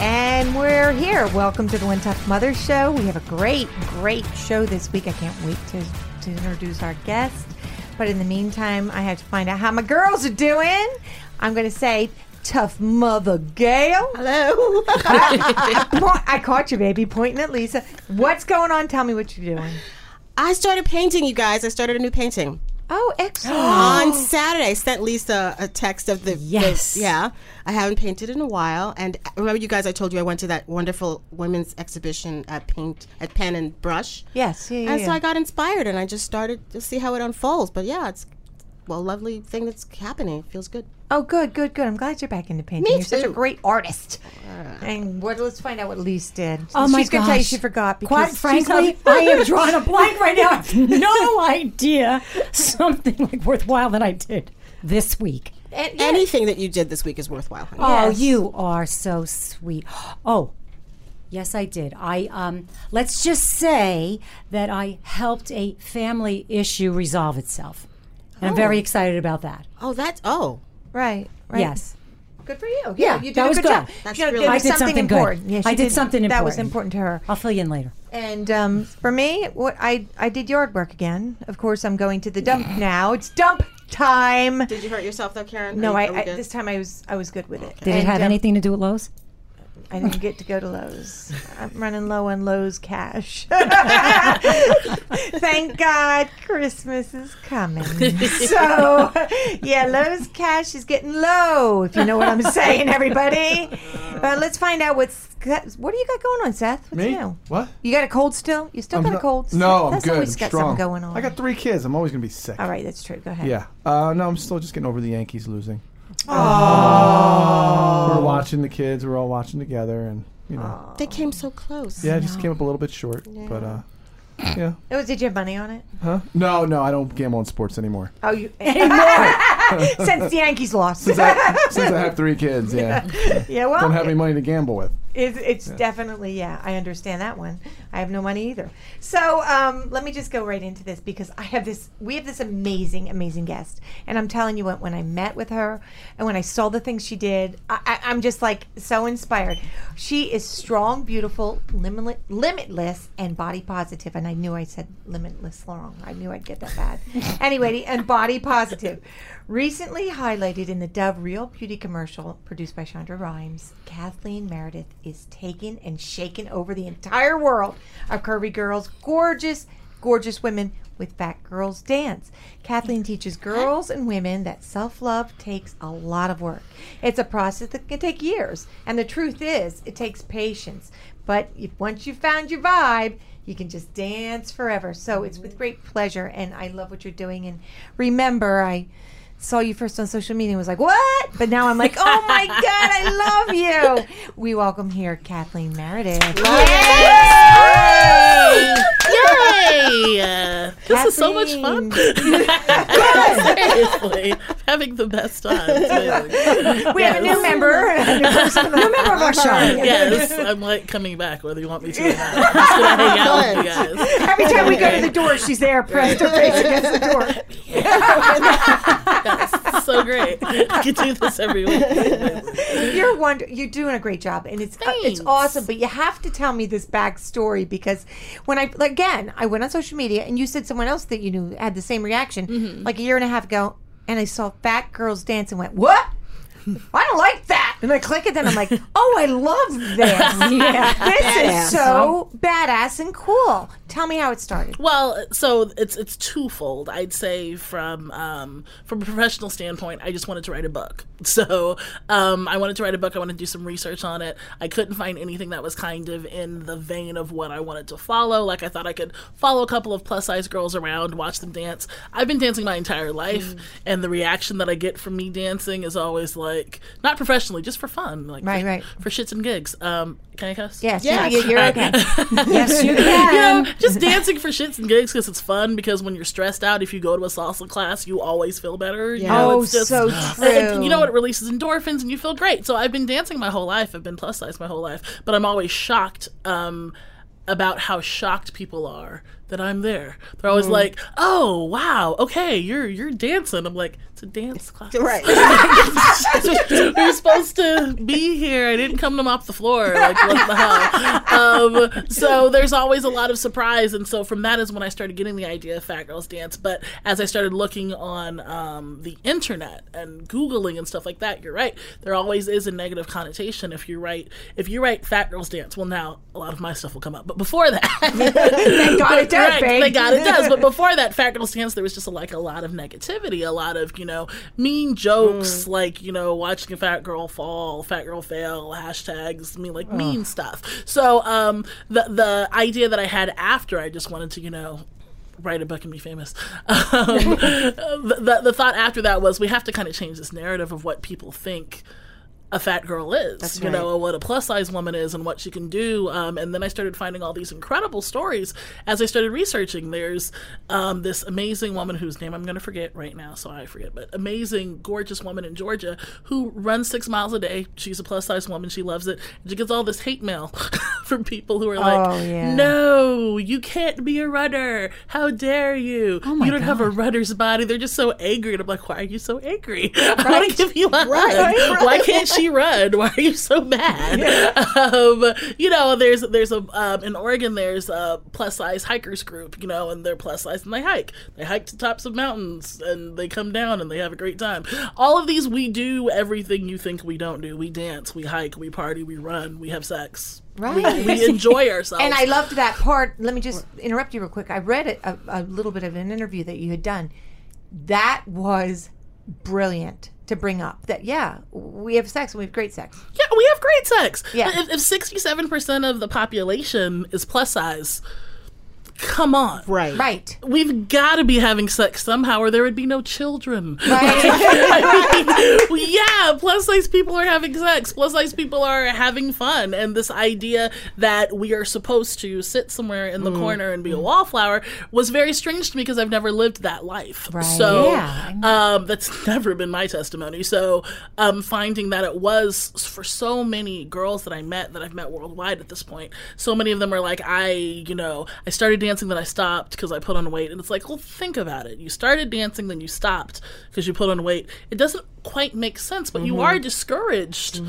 And we're here. Welcome to the One Tough Mother Show. We have a great, great show this week. I can't wait to, to introduce our guest. But in the meantime, I have to find out how my girls are doing. I'm going to say, Tough Mother Gail. Hello. I, I point- I caught you, baby, pointing at Lisa. What's going on? Tell me what you're doing. I started painting, you guys. I started a new painting. Oh, excellent. On Saturday, I sent Lisa a text of the. the- Yes. yeah. I haven't painted in a while. And remember, you guys, I told you I went to that wonderful women's exhibition at Paint, at Pen and Brush. Yes, yeah, yeah, And so yeah. I got inspired and I just started to see how it unfolds. But yeah, it's well, a lovely thing that's happening. It feels good. Oh, good, good, good. I'm glad you're back into painting. Me you're such a great artist. and what? Let's find out what Lise did. Oh my she's gonna tell you gosh. she forgot. Because Quite frankly, I am drawing a blank right now. I have no idea something like worthwhile that I did this week. And- yeah. Anything that you did this week is worthwhile. honey. Oh, Yes. you are so sweet. Oh, yes, I did. I um, let's just say that I helped a family issue resolve itself, and I'm very excited about that. Oh, that's. Oh. Right, right. Yes. Good for you. Yeah, you did that a was good, good. job. That's You know, really- I did something good. important. Yeah, I she did something That was important important. to her. I'll fill you in later. And um, for me, what I I did yard work again. Of course, I'm going to the dump now. It's dump time. Did you hurt yourself though, Karen? No, I, you- are we I this time I was I was good with it. Did it have um, anything to do with Lowe's? I didn't get to go to Lowe's. I'm running low on Lowe's cash. Thank God Christmas is coming. So, yeah, Lowe's cash is getting low, if you know what I'm saying, everybody. Uh, let's find out what's. What do you got going on, Seth? What's Me? new? What? You got a cold still? You still I'm got a not- cold? No, I'm That's good. always I'm got strong. something going on. I got three kids. I'm always gonna be sick. All right, that's true. Go ahead. Yeah. Uh, no, I'm still just getting over the Yankees losing. Oh. We're watching the kids. We're all watching together, and you know, They came so close. yeah, I just came up a little bit short, but uh, yeah. Oh, did you have money on it? Huh? No, no, I don't gamble on sports anymore. Oh, you anymore? since the Yankees lost. Since I, since I have three kids, yeah, yeah, well, don't have any money to gamble with. It's, it's definitely yeah. I understand that one. I have no money either. So um, let me just go right into this because I have this. We have this amazing, amazing guest, and I'm telling you what. When I met with her and when I saw the things she did, I, I'm just like so inspired. She is strong, beautiful, limitless, limitless, and body positive. And I knew I said limitless wrong. I knew I'd get that bad. anyway, and body positive. Recently highlighted in the Dove Real Beauty commercial produced by Shonda Rhimes, Cathleen Meredith is taken and shaken over the entire world of curvy girls, gorgeous, gorgeous women with Fat Girls Dance. Cathleen teaches girls and women that self love takes a lot of work. It's a process that can take years. And the truth is, it takes patience. But if once you've found your vibe, you can just dance forever. So it's with mm-hmm. great pleasure. And I love what you're doing. And remember, I saw you first on social media and was like, what? But now I'm like, oh my God, I love you. We welcome here Cathleen Meredith. Yay! Yay! Uh, this is so much fun. Cathleen. Seriously, having the best time. It's amazing. We have a new member. A new person on Member of our show. Yes, I'm like coming back whether you want me to or not. I'm just gonna hang out with you guys. Every time we go to the door, she's there, pressed her face against the door. Yes, so great. I could do this every week. You're wonder. You're doing a great job, and it's uh, it's awesome. But you have to tell me this backstory because when I again I went on social media and you said someone else that you knew had the same reaction Mm-hmm. like a year and a half ago, and I saw fat girls dance and went what. I don't like that. And I click it, then I'm like, oh, I love this. Yeah. This is so badass and cool. Tell me how it started. Well, so it's it's twofold. I'd say from um, from a professional standpoint, I just wanted to write a book. So um, I wanted to write a book. I wanted to do some research on it. I couldn't find anything that was kind of in the vein of what I wanted to follow. Like I thought I could follow a couple of plus size girls around, watch them dance. I've been dancing my entire life, and the reaction that I get from me dancing is always like like not professionally, just for fun, like Right, for, right. for shits and gigs. Um, can I cuss? Yes, Yeah. you, you're okay. yes, you you can. know, just dancing for shits and gigs because it's fun. Because when you're stressed out, if you go to a salsa class, you always feel better. You know, Oh, it's just, so true. you know, what? it releases endorphins and you feel great. So I've been dancing my whole life. I've been plus size my whole life, but I'm always shocked um, about how shocked people are that I'm there. They're always Mm. like, "Oh, wow, okay, you're you're dancing." I'm like, "It's a dance class." Right. We're supposed to be here. I didn't come to mop the floor. Like, what the hell? Um, so there's always a lot of surprise. And so from that is when I started getting the idea of Fat Girls Dance. But as I started looking on um, the internet and Googling and stuff like that, you're right. There always is a negative connotation if you write, if you write Fat Girls Dance. Well, now a lot of my stuff will come up. But before that, Thank got it does, right, babe. Thank God it does. But before that, Fat Girls Dance, there was just like a lot of negativity, a lot of you know mean jokes, like you know watching a fat girl fall, fat girl fail, hashtags. Mean, like mean stuff. So um, the the idea that I had after, I just wanted to you know write a book and be famous. Um, the, the, the thought after that was we have to kind of change this narrative of what people think a fat girl is, you know, what a plus size woman is and what she can do. Um, and then I started finding all these incredible stories as I started researching. There's um, this amazing woman whose name I'm going to forget right now, so I forget, but amazing, gorgeous woman in Georgia who runs six miles a day. She's a plus size woman. She loves it. She gets all this hate mail from people who are like, Oh, yeah. no, you can't be a runner. How dare you? Oh you don't have a runner's body. They're just so angry. And I'm like, why are you so angry? I want to give you a hug. Why can't she run? Why are you so mad? Um, you know, there's there's a um, in Oregon there's a plus size hikers group. You know, and they're plus size and they hike. They hike to tops of mountains and they come down and they have a great time. All of these we do everything you think we don't do. We dance, we hike, we party, we run, we have sex. Right. We enjoy ourselves. And I loved that part. Let me just interrupt you real quick. I read it, a, a little bit of an interview that you had done. That was brilliant to bring up. That yeah, we have sex and we have great sex. Yeah, we have great sex. Yeah. If, if 67% of the population is plus size, come on. Right. Right. We've got to be having sex somehow, or there would be no children. Right. I mean, yeah, plus size people are having sex. Plus size people are having fun, and this idea that we are supposed to sit somewhere in the corner and be a wallflower was very strange to me because I've never lived that life. Right. So Yeah, um, that's never been my testimony. So um, finding that it was for so many girls that I met that I've met worldwide at this point. So many of them are like, I, you know, I started dancing, then I stopped because I put on weight, and it's like, well, think about it. You started dancing, then you stopped because you put on weight. It doesn't quite make sense, but you are discouraged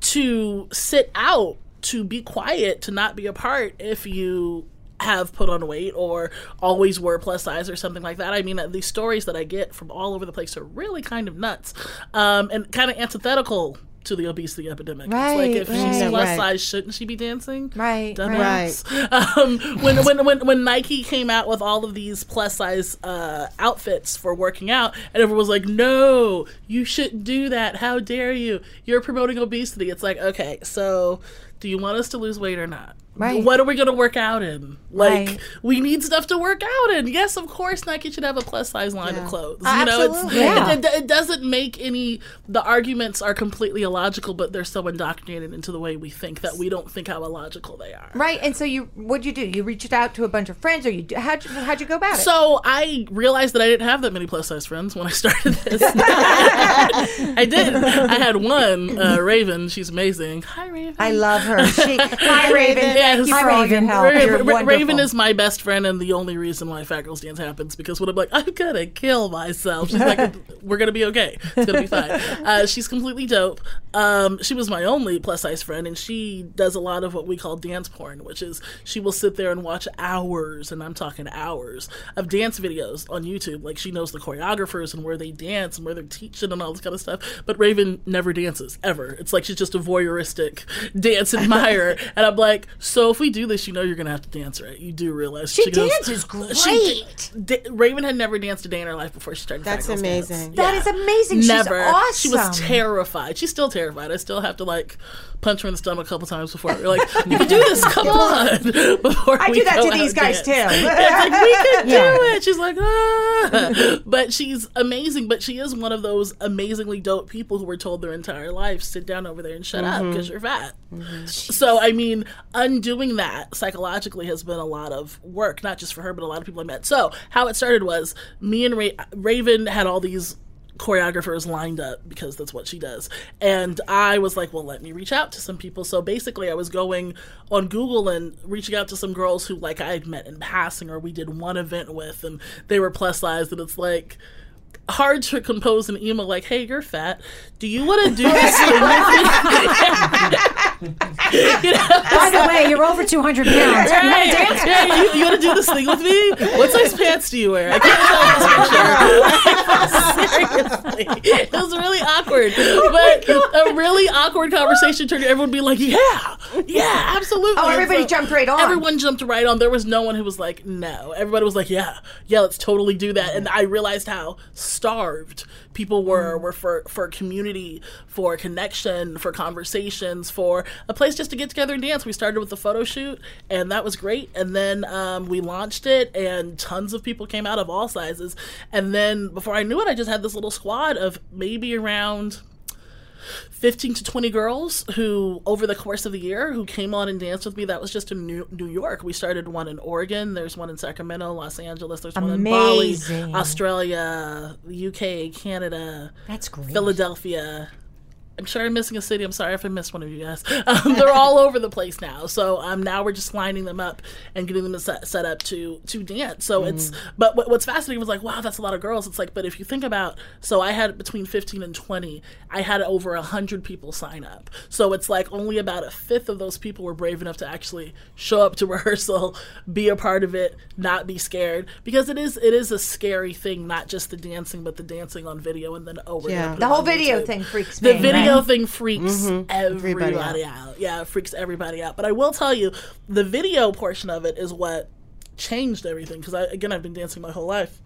to sit out, to be quiet, to not be a part if you have put on weight or always were plus size or something like that. I mean, these stories that I get from all over the place are really kind of nuts um, and kind of antithetical to the obesity epidemic. it's like Right, if she's plus Right. size, shouldn't she be dancing? Right, Dumbass. Um, when, when when when Nike came out with all of these plus size uh, outfits for working out, and everyone was like, "No, you shouldn't do that. How dare you? You're promoting obesity." It's like, okay, so do you want us to lose weight or not? Right. What are we going to work out in? Like, Right. we need stuff to work out in. Yes, of course, Nike should have a plus size line of clothes. You Uh, know, it's, absolutely. Yeah. it, it, it doesn't make any. The arguments are completely illogical, but they're so indoctrinated into the way we think that we don't think how illogical they are. Right. And so you, what'd you do? You reached out to a bunch of friends, or you? How'd you, how'd you go about it? So I realized that I didn't have that many plus size friends when I started this. I did. I had one, uh, Raven. She's amazing. Hi, Raven. I love her. She, hi, Raven. Thank you Yes. for all your Raven. help. Ra- You're Raven is my best friend and the only reason why Fat Girls Dance happens because when I'm like, I'm gonna kill myself, she's like, we're gonna be okay. It's gonna be fine. Uh, she's completely dope. Um, she was my only plus size friend, and she does a lot of what we call dance porn, which is she will sit there and watch hours, and I'm talking hours, of dance videos on YouTube. Like she knows the choreographers and where they dance and where they're teaching and all this kind of stuff. But Raven never dances ever. It's like she's just a voyeuristic dance admirer, and I'm like, so if we do this, you know, you're gonna have to dance, right? you do realize She goes- dances she great. da- Raven had never danced a day in her life before she started. That's Fat Girls amazing. Dance. That is amazing. She's Never. She was terrified. She's still terrified. I still have to like punch her in the stomach a couple times before we're like, you can do this. Come on. Before I we do that go to these guys dance. too. It's like we can Yeah. do it. She's like, ah. but she's amazing. But she is one of those amazingly dope people who were told their entire life, sit down over there and shut up because you're fat. So I mean, undoing that psychologically has been a lot of work, not just for her, but a lot of people I met. So how it started was me and Ra- Raven had all these choreographers lined up because that's what she does. And I was like, well, let me reach out to some people. So basically, I was going on Google and reaching out to some girls who, like, I had met in passing or we did one event with, and they were plus size. And it's like, hard to compose an email like, "Hey, you're fat. Do you want to do this thing with me?" you know? By the way, you're over 200 pounds. Hey, you, you want to do this thing with me? What size pants do you wear? I can't tell this picture. Seriously, it was really awkward, but a really awkward conversation turned. Everyone be like, "Yeah, yeah, absolutely." Oh, everybody jumped right on. Everyone jumped right on. There was no one who was like, "No." Everybody was like, "Yeah, yeah, let's totally do that." And I realized how starved people were Mm. were for for community, for connection, for conversations, for a place just to get together and dance. We started with the photo shoot, and that was great. And then um, we launched it, and tons of people came out of all sizes. And then before I knew it, I just had this little squad of maybe around 15 to 20 girls who over the course of the year who came on and danced with me. That was just in new, new york. We started one in oregon. There's one in sacramento los angeles. There's one in bali australia uk canada That's great. philadelphia I'm sure I'm missing a city. I'm sorry if I missed one of you guys. Um, they're all over the place now. So um, now we're just lining them up and getting them set, set up to to dance. So it's but what, what's fascinating was like, wow, that's a lot of girls. It's like, but if you think about, so I had between 15 and 20. I had over hundred people sign up. So it's like only about a fifth of those people were brave enough to actually show up to rehearsal, be a part of it, not be scared because it is it is a scary thing, not just the dancing, but the dancing on video and then oh, Yeah. the whole video YouTube. thing freaks The me. Video mm-hmm. thing freaks mm-hmm. everybody, Everybody out. Yeah, it freaks everybody out. But I will tell you, the video portion of it is what changed everything. Because I, again, I've been dancing my whole life,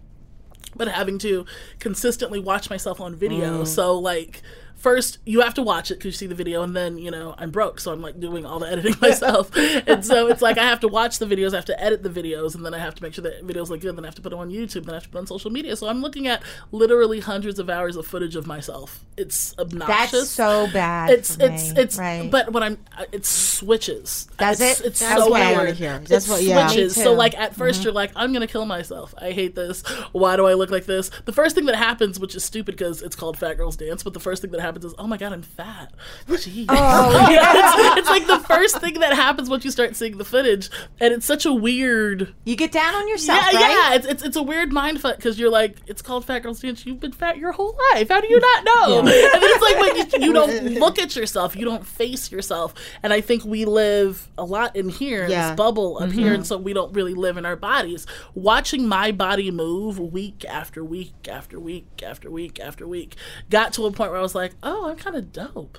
but having to consistently watch myself on video. Mm. So like. First, you have to watch it because you see the video, and then you know I'm broke, so I'm like doing all the editing myself, and so it's like I have to watch the videos, I have to edit the videos, and then I have to make sure that videos look good. Then I have to put them on YouTube, then I have to put them on social media. So I'm looking at literally hundreds of hours of footage of myself. It's obnoxious. That's so bad. It's it's me. it's right. but what I'm it switches. Does it's, it? It's That's so what I wanna hear. That's it what- yeah. switches. So like at mm-hmm. 1st you you're like I'm gonna kill myself. I hate this. Why do I look like this? The first thing that happens, which is stupid because it's called Fat Girls Dance, but the first thing that happens is oh my god I'm fat. Jeez. Oh, You it's, it's like the first thing that happens once you start seeing the footage, and it's such a weird. you get down on yourself, Yeah, right? yeah, it's, it's it's a weird mind fuck because you're like, it's called Fat Girls Dance. You've been fat your whole life. How do you not know? And then it's like, but you, you don't look at yourself. You don't face yourself. And I think we live a lot in here, Yeah. this bubble up here, mm-hmm. and so we don't really live in our bodies. Watching my body move week after week after week after week after week got to a point where I was like, oh, I'm kind of dope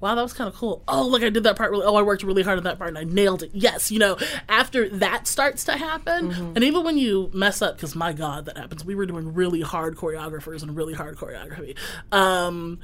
wow, that was kind of cool. Oh, look, I did that part really. Oh, I worked really hard on that part and I nailed it. Yes, you know, after that starts to happen, and even when you mess up, because my God, that happens. We were doing really hard choreographers and really hard choreography. Um,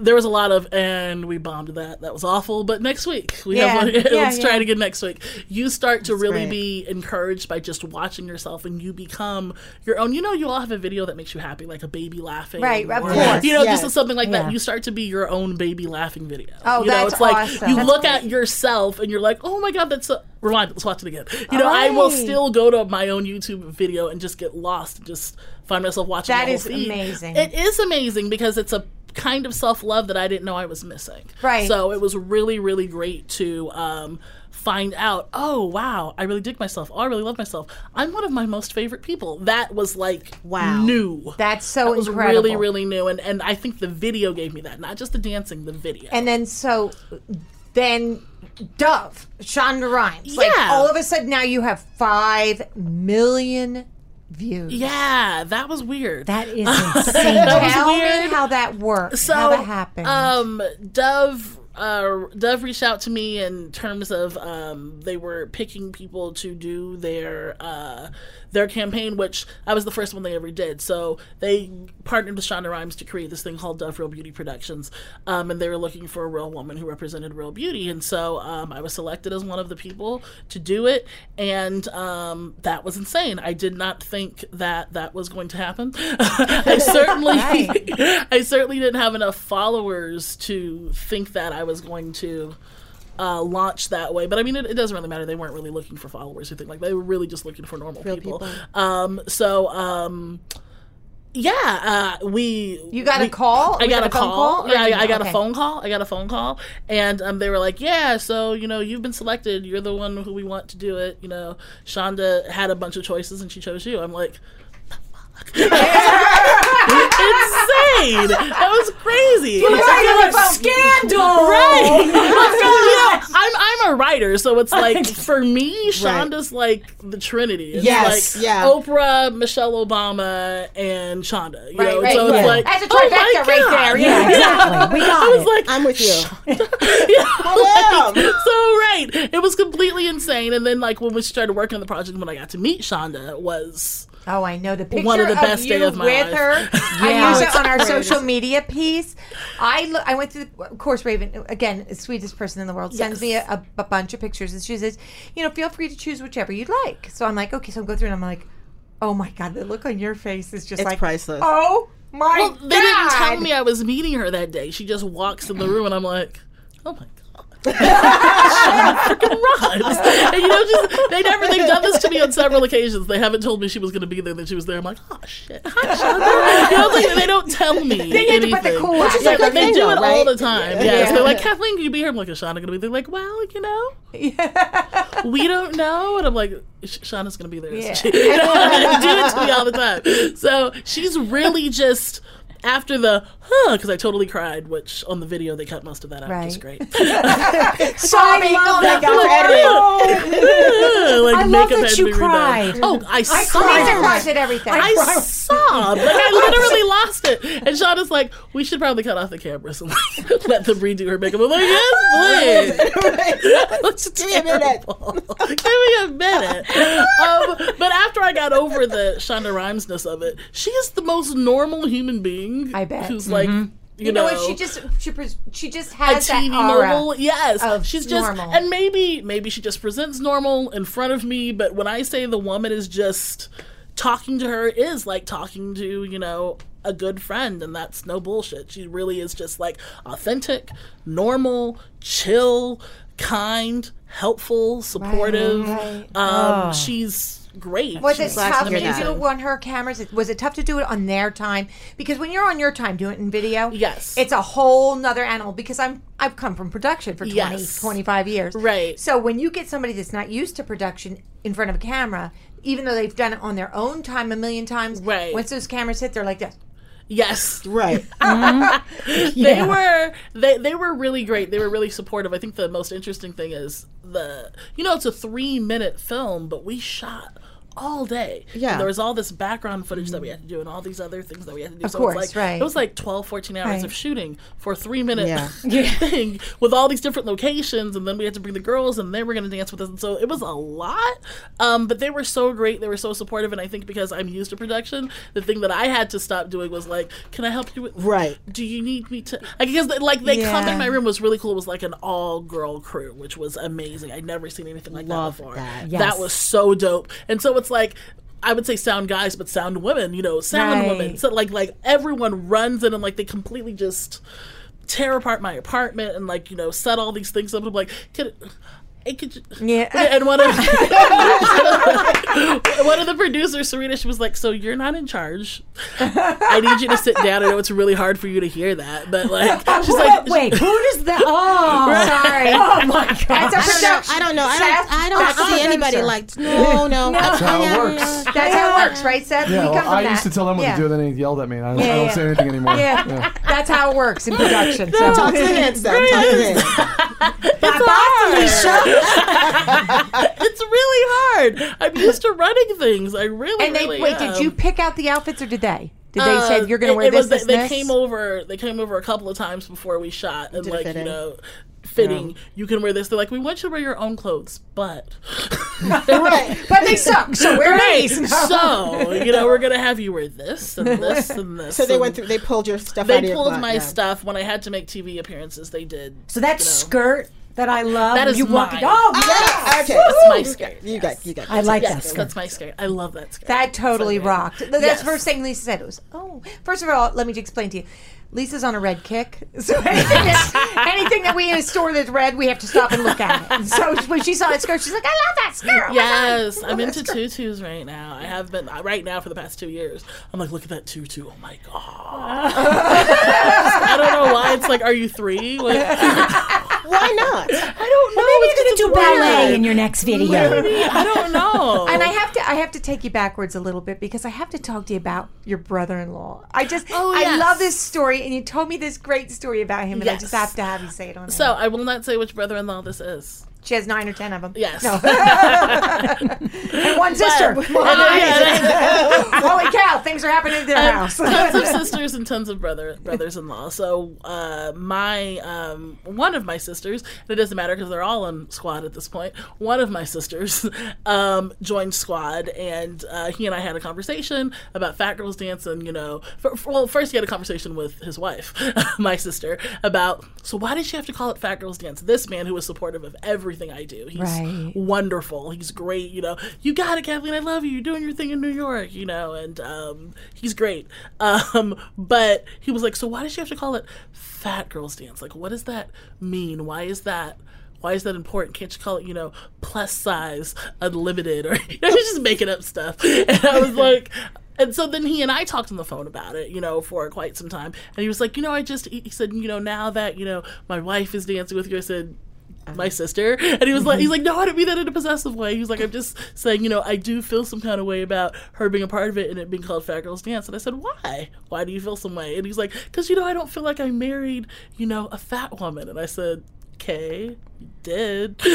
there was a lot of, and we bombed that. That was awful. But next week, we have. Yeah, yeah, let's try it again next week. You start to really great. be encouraged by just watching yourself, and you become your own. You know, you all have a video that makes you happy, like a baby laughing, Right, of course. You know, Yes. just something like Yeah. that. You start to be your own baby laughing video. Oh, you know, that's it's like awesome. you That's look at yourself and you're like, oh my god, that's so rewind. Let's watch it again. You know, All I will still go to my own YouTube video and just get lost and just find myself watching. That is amazing. It is amazing because it's a kind of self love that I didn't know I was missing. Right. So it was really, really great to. Um, Find out, oh wow, I really dig myself. Oh, I really love myself. I'm one of my most favorite people. That was like Wow. new. That's so That was incredible. really, really new, and and I think the video gave me that, not just the dancing, the video. And then so then Dove, Shonda Rhimes. Like Yeah. all of a sudden now you have five million views. yeah, that was weird. That is insane. That Tell weird. me how that works. so how that happened. Um, Dove. uh, Dove reached out to me in terms of um, they were picking people to do their uh, their campaign, which I was the first one they ever did. So they partnered with Shonda Rhimes to create this thing called Dove Real Beauty Productions, um, and they were looking for a real woman who represented real beauty. And so um, I was selected as one of the people to do it, and um, that was insane. I did not think that that was going to happen. I certainly, I certainly didn't have enough followers to think that I was going to uh, launch that way. But I mean, it, it doesn't really matter. They weren't really looking for followers or anything like. They were really just looking for normal people. people. Um, so. Um, yeah, uh, we. You got a call? I got, got a call. call, Yeah, I, I got okay. a phone call. I got a phone call, and um, they were like, "Yeah, so you know, you've been selected. You're the one who we want to do it. You know, Shonda had a bunch of choices, and she chose you." I'm like. Insane! That was crazy. Scandal. Right. so, you know, I'm I'm a writer, so it's like for me, Shonda's like the Trinity. It's Yes, like yeah. Oprah, Michelle Obama, and Shonda. You Right, know, right, so it's yeah. like That's a oh trifecta right God. there, Yeah, exactly. We got I was it. like, I'm with you. yeah, Hello. like, so right. It was completely insane. And then like when we started working on the project, when I got to meet Shonda, was Oh, I know the picture One of the best you day of my with life. her. I Yeah. use oh, it on our great. social media piece. I look, I went through, the, of course, Raven again, sweetest person in the world, sends me a, a, a bunch of pictures, and she says, you know, feel free to choose whichever you'd like. So I'm like, okay, so I'm going through, and I'm like, oh my god, the look on your face is just It's like priceless. Oh my well, god! they didn't tell me I was meeting her that day. She just walks in the room, and I'm like, oh my god. Freaking Rhimes. And you know, just they never they've done this to me on several occasions. They haven't told me she was going to be there, then she was there. I'm like, oh shit, hi You know, like they don't tell me. They need to put the anything. cool Yeah, on but the they do it all the time. Yeah, Yeah. So they're like, Cathleen, can you be here? I'm like, is Shonda going to be there? Like, well, you know, yeah. we don't know. And I'm like, Sh- Shonda's going to be there. Yeah. She- you know, they do it to me all the time. So she's really just after the huh because I totally cried, which on the video they cut most of that out, which is Right. great. Sobbing, oh my god! like I love makeup that you cried. Oh, I, Lisa sobbed. cries at everything. I sobbed. Like I literally lost it. And Shonda's like, we should probably cut off the cameras and like, let them redo her makeup. I'm like, yes, please. Let's Give me a minute. Give me a minute. Um, but after I got over the Shonda Rhimesness of it, she is the most normal human being. I bet. Who's like, you, you know, what? She just she pres- she just a has that TV aura. normal. Yes, of she's just normal. and maybe maybe she just presents normal in front of me. But when I say the woman is just talking to her is like talking to you know a good friend, and that's no bullshit. She really is just like authentic, normal, chill, kind, helpful, supportive. right. Um, she's great. Was it tough to to do on her cameras? Was it tough to do it on their time? Because when you're on your time doing it in video, Yes. it's a whole nother animal. Because I'm I've come from production for 20, Yes. 25 years, Right. So when you get somebody that's not used to production in front of a camera, even though they've done it on their own time a million times, Right. Once those cameras hit, they're like this. yes. Right. they mm-hmm. were they they were really great. They were really supportive. I think the most interesting thing is the you know it's a three minute film, but we shot all day. Yeah. And there was all this background footage that we had to do and all these other things that we had to do. Of so it was course, like, right. It was like 12, 14 hours Right. of shooting for a three minute Yeah. thing with all these different locations. And then we had to bring the girls and they were going to dance with us. And so it was a lot. Um, but they were so great. They were so supportive. And I think because I'm used to production, the thing that I had to stop doing was like, can I help you with Right. do you need me to like because like they come in my room was really cool it was like an all girl crew which was amazing i'd never seen anything like Love that before that. Yes. that was so dope and so it's like I would say sound guys, but sound women, you know, sound Right. women. So like like everyone runs in and like they completely just tear apart my apartment and like, you know, set all these things up. I'm like, could it could Yeah. and one of one of the producers, Serena, she was like, "So you're not in charge. I need you to sit down. I know it's really hard for you to hear that, but like, she's like, Wait, who does that? Oh, Sorry. oh my god! That's a I don't know. I don't know. I don't. I don't that's a see anybody like. No, no. no. That's how it works. That's how it works, right, Seth? Yeah, well, I that. used to tell them what yeah. to do, and then they yelled at me. and I don't, I don't yeah. say anything anymore. Yeah. that's how it works in production. So. Talk to the heads, Seth. Talk to the heads. it's really hard. I'm used to running things. I really, And they really wait. am. Did you pick out the outfits or did they? Did they say Uh, you're going to wear it this? was- this, they, this? they came over. They came over a couple of times before we shot, and Did like you know, fitting. You can wear this. They're like, we want you to wear your own clothes, but right. but they suck. So wear these. No. so you know, we're gonna have you wear this and this and this. So they went through. They pulled your stuff. out of They your pulled closet, my yeah. stuff when I had to make TV appearances. They did. So that you know. skirt that I love. That is you walk mine. it. Oh, Ah, okay. That's my skirt. You got. You got. I like that skirt. that's my skirt. I love that skirt. That totally So rocked. That's Yes. the first thing Lisa said. It was, oh, first of all, let me explain to you. Lisa's on a red kick, so anything that, anything that we in a store that's red, we have to stop and look at it. So when she saw that skirt, she's like, "I love that skirt." Oh. Yes, I'm into tutus right now. I have been uh, right now for the past two years. I'm like, look at that tutu. Oh my god! I don't know why. It's like, are you three? Like, Why not? I don't know. Maybe you're gonna do ballet weird. in your next video. I don't know. And I have to, I have to take you backwards a little bit because I have to talk to you about your brother-in-law. I just, Oh, I love this story, and you told me this great story about him, and I just have to have you say it on. air. so I will not say which brother-in-law this is. She has nine or ten of them. Yes. No. and one sister. But- Holy cow! Things are happening in their house. tons of sisters and tons of brother brothers-in-law. So uh, my um, one of my sisters, and it doesn't matter because they're all in squad at this point. One of my sisters um, joined squad, and uh, he and I had a conversation about Fat Girls Dance, and you know, for, for- well, first he had a conversation with his wife, my sister, about so why did she have to call it Fat Girls Dance? This man who was supportive of everything I do, he's Right. wonderful. He's great. You know, you got it, Cathleen. I love you. You're doing your thing in New York. You know, and um, he's great. Um, but he was like, so why does she have to call it Fat Girls Dance? Like, what does that mean? Why is that? Why is that important? Can't you call it, you know, plus size, unlimited, or you know, he's just making up stuff? And I was like. And so then he and I talked on the phone about it, you know, for quite some time. And he was like, you know, I just, he he said, you know, now that, you know, my wife is dancing with you, I said, my sister. And he was like he's like no i didn't mean that in a possessive way. He was like i'm just saying you know i do feel some kind of way about her being a part of it and it being called fat girls dance and i said why? Why do you feel some way? And he's like because you know i don't feel like i married you know a fat woman. And i said okay you did. She's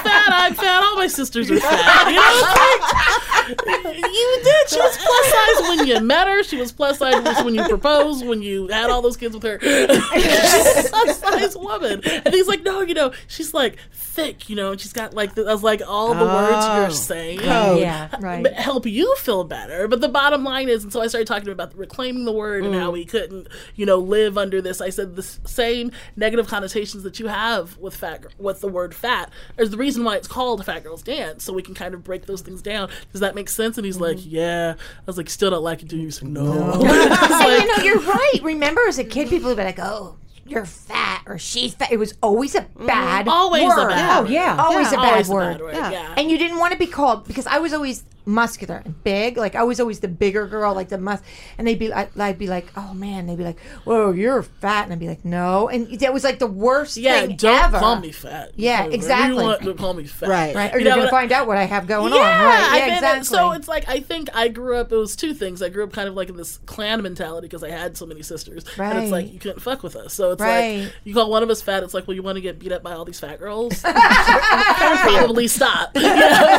fat. I'm fat. All my sisters are fat. You know you did she was plus size when you met her she was plus size when you proposed when you had all those kids with her she's a plus size woman and he's like no you know she's like thick you know and she's got like the, I was like all the words Oh, you're saying code. Yeah. Right. help you feel better. But the bottom line is, and so I started talking about reclaiming the word and how Mm. we couldn't, you know, live under this. I said the same negative connotations that you have with fat, gir- with the word fat, is the reason why it's called Fat Girls Dance. So we can kind of break those things down. Does that make sense? And he's like, Mm-hmm. Yeah. I was like, Still don't like it, do you? He's like, No. and you know, you're right. Remember, as a kid, people would be like, "Oh, you're fat," or "She's fat." It was always a bad Always a word. bad Oh, yeah. always Yeah. a bad Always a word. bad word. Yeah. Yeah. And you didn't want to be called because I was always muscular and big. Like I was always the bigger girl, like the mus. And they'd be, I, I'd be like, "Oh man," they'd be like, "Whoa, you're fat," and I'd be like, "No," and that was like the worst yeah, thing don't ever. call me fat. Yeah, Whatever exactly. You want to call me fat. Right. Right, or You you're know, gonna find out what I have going Yeah, on. Right? I Yeah, mean, uh, exactly. So it's like I think I grew up. It was two things. I grew up kind of like in this clan mentality because I had so many sisters, right. and it's like you couldn't fuck with us. So it's Right. like you call one of us fat. It's like, well, you want to get beat up by all these fat girls? Probably stop. You know?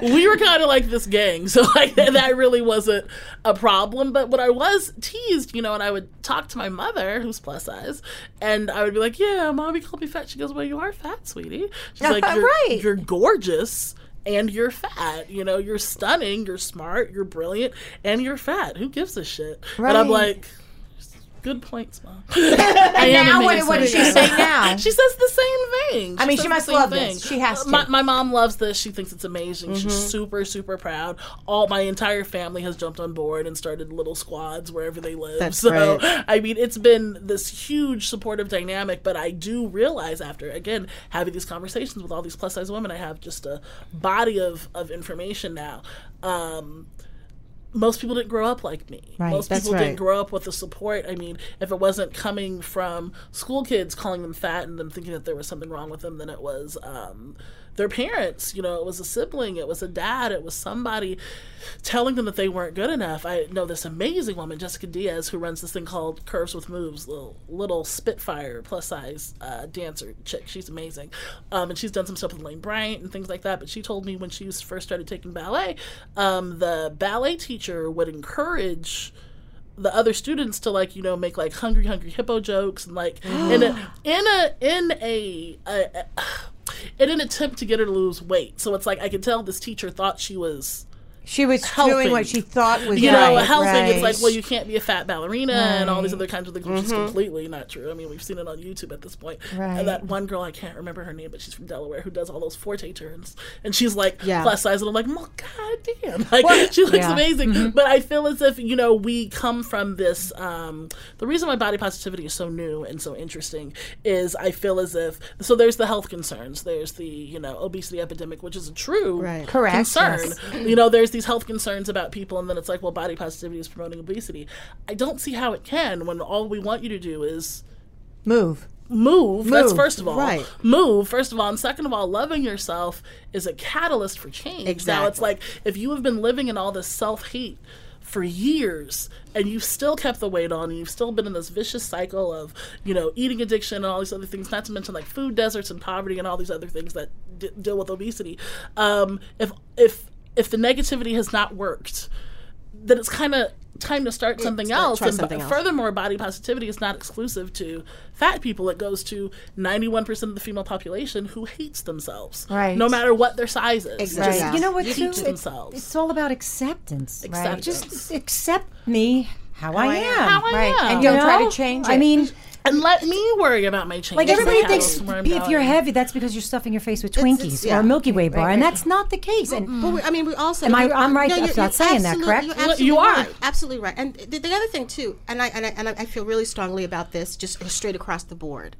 So we were kind of like this gang. So like that really wasn't a problem. But what I was teased, you know, and I would talk to my mother, who's plus size, and I would be like, "Yeah, mommy called me fat." She goes, "Well, you are fat, sweetie." She's like, "You're, Right. you're gorgeous." And you're fat, you know. You're stunning. You're smart. You're brilliant, and you're fat. Who gives a shit? But I'm like, good points, mom. I am now what, amazing. what does she say now? She says the same thing. I mean, she says must the same love this. She has to. My, my mom loves this. She thinks it's amazing. Mm-hmm. She's super, super proud. All my entire family has jumped on board and started little squads wherever they live. That's so, great. I mean, it's been this huge supportive dynamic. But I do realize after again having these conversations with all these plus size women, I have just a body of of information now. Um, most people didn't grow up like me. Right, most people right. didn't grow up with the support. I mean, if it wasn't coming from school kids calling them fat and them thinking that there was something wrong with them, then it was um, their parents. You know, it was a sibling, it was a dad, it was somebody telling them that they weren't good enough. I know this amazing woman, Jessica Diaz, who runs this thing called Curves with Moves, little little Spitfire plus size uh, dancer chick. She's amazing, um, and she's done some stuff with Lane Bryant and things like that. But she told me when she first started taking ballet, um, the ballet teacher would encourage the other students to like you know make like hungry hungry hippo jokes and like in a in a in a, a, a in an attempt to get her to lose weight. So it's like i can tell this teacher thought she was She was helping. doing what she thought was you know right, helping it's right. like well you can't be a fat ballerina and all these mm-hmm. other kinds of things which is mm-hmm. completely not true i mean we've seen it on youtube at this point Right. and that one girl i can't remember her name but she's from delaware who does all those fouetté turns and she's like Yeah. plus size and i'm like well, god damn like Well, she looks yeah. amazing mm-hmm. but i feel as if you know we come from this um the reason why body positivity is so new and so interesting is i feel as if so there's the health concerns there's the you know obesity epidemic which is a true Right. Correct, concern yes. you know there's these health concerns about people and then it's like well body positivity is promoting obesity. I don't see how it can when all we want you to do is move. move, that's Move, first of all. Right. move first of all and second of all loving yourself is a catalyst for change. Now it's like if you have been living in all this self-hate for years and you've still kept the weight on and you've still been in this vicious cycle of you know eating addiction and all these other things not to mention like food deserts and poverty and all these other things that d- deal with obesity um, if if if the negativity has not worked then it's kind of time to start something start- else. try and something b- else. furthermore, body positivity is not exclusive to fat people. It goes to 91% of the female population who hates themselves. Right. No matter what their size is. Exactly. Just Right. You know what? Too? It's, themselves. it's all about acceptance. Acceptance. Just accept me how, I, I am. am. How I Right. am. And don't try know? to change it. I mean, and let me worry about my change. like everybody thinks if you're heavy, that's because you're stuffing your face with Twinkies it's- or yeah. a Milky Way bar, right, and that's not the case. And But we, I mean, we also. Am I? I'm right No, about you're, you're saying that, correct? You're absolutely you are. right. Absolutely right. And the, the other thing too, and I and I and I I feel really strongly about this, just straight across the board.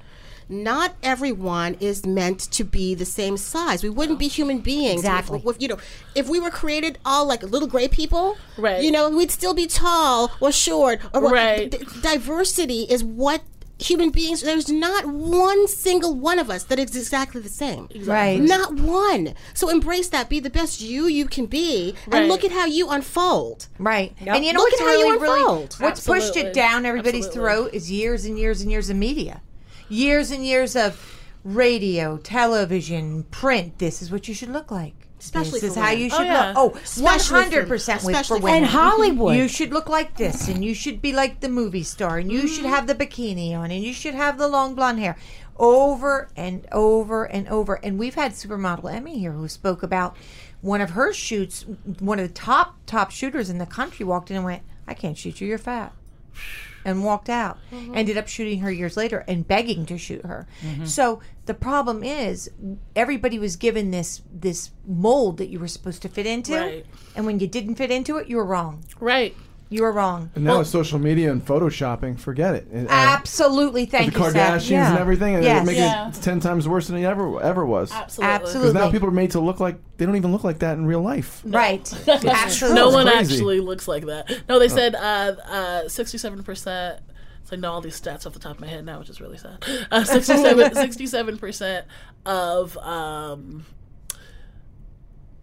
Not everyone is meant to be the same size. We wouldn't be human beings. Exactly. If, if, you know, if we were created all like little gray people, Right. You know, we'd still be tall or short. Or Right. d- diversity is what human beings. There's not one single one of us that is exactly the same. Right. Not one. So embrace that. Be the best you you can be, Right. and look at how you unfold. Right. And you know Look what's at how you really, really, unfold. what's pushed it down everybody's Absolutely. throat is years and years and years of media. Years and years of radio, television, print. This is what you should look like. Especially this is how women. you oh, should yeah. look. Oh, 100% with, for especially for women. and Hollywood. You should look like this, and you should be like the movie star, and you should have the bikini on, and you should have the long blonde hair. Over and over and over. And we've had supermodel Emme here who spoke about one of her shoots. One of the top top shooters in the country walked in and went, "I can't shoot you. You're fat." And walked out. Mm-hmm. Ended up shooting her years later and begging to shoot her. Mm-hmm. So the problem is everybody was given this this mold that you were supposed to fit into, Right. and when you didn't fit into it, you were wrong. Right. You were wrong. And now with social media and photoshopping, forget it. And, uh, Absolutely, thank the you, Kardashians Yeah. and everything, and Yes. it make Yeah. it ten times worse than it ever ever was. Absolutely. Absolutely. Because now people are made to look like they don't even look like that in real life. Right. Absolutely. No one actually looks like that. No, they said uh, uh, 67%. So I know all these stats off the top of my head now, which is really sad. Uh, 67 percent of um,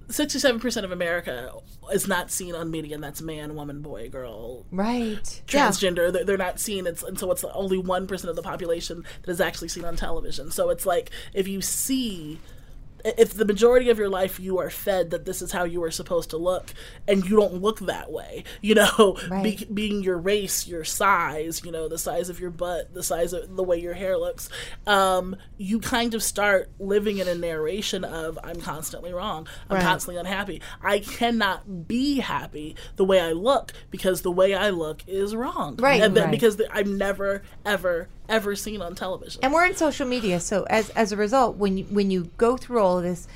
sixty-seven percent of America is not seen on media, and that's man, woman, boy, girl, Right. transgender. They're, they're not seen. It's and so it's only one percent of the population that is actually seen on television. So it's like if you see. If the majority of your life you are fed that this is how you are supposed to look, and you don't look that way, you know, be, being your race, your size, you know, the size of your butt, the size of the way your hair looks, um, you kind of start living in a narration of I'm constantly wrong, I'm Right. constantly unhappy. I cannot be happy the way I look because the way I look is wrong, Right. And then- Right. because the, I'm never, ever, ever seen on television. and we're in social media so as as a result when you when you go through all of this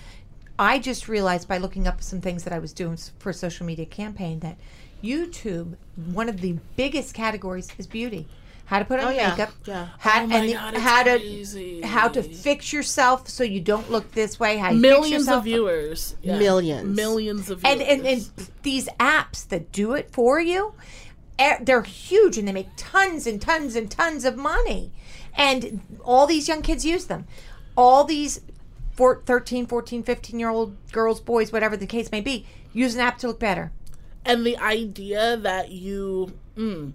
i just realized by looking up some things that i was doing for a social media campaign that youtube one of the biggest categories is beauty how to put on Oh, yeah. makeup Yeah. how, Oh my and the- God, it's how to crazy. how to fix yourself so you don't look this way how you Millions yourself. of viewers, Yeah. Millions. millions of viewers, and, and and these apps that do it for you they're huge and they make tons and tons and tons of money. And all these young kids use them. All these four, 13, 14, 15 year old girls, boys, whatever the case may be, use an app to look better. and the idea that you mm,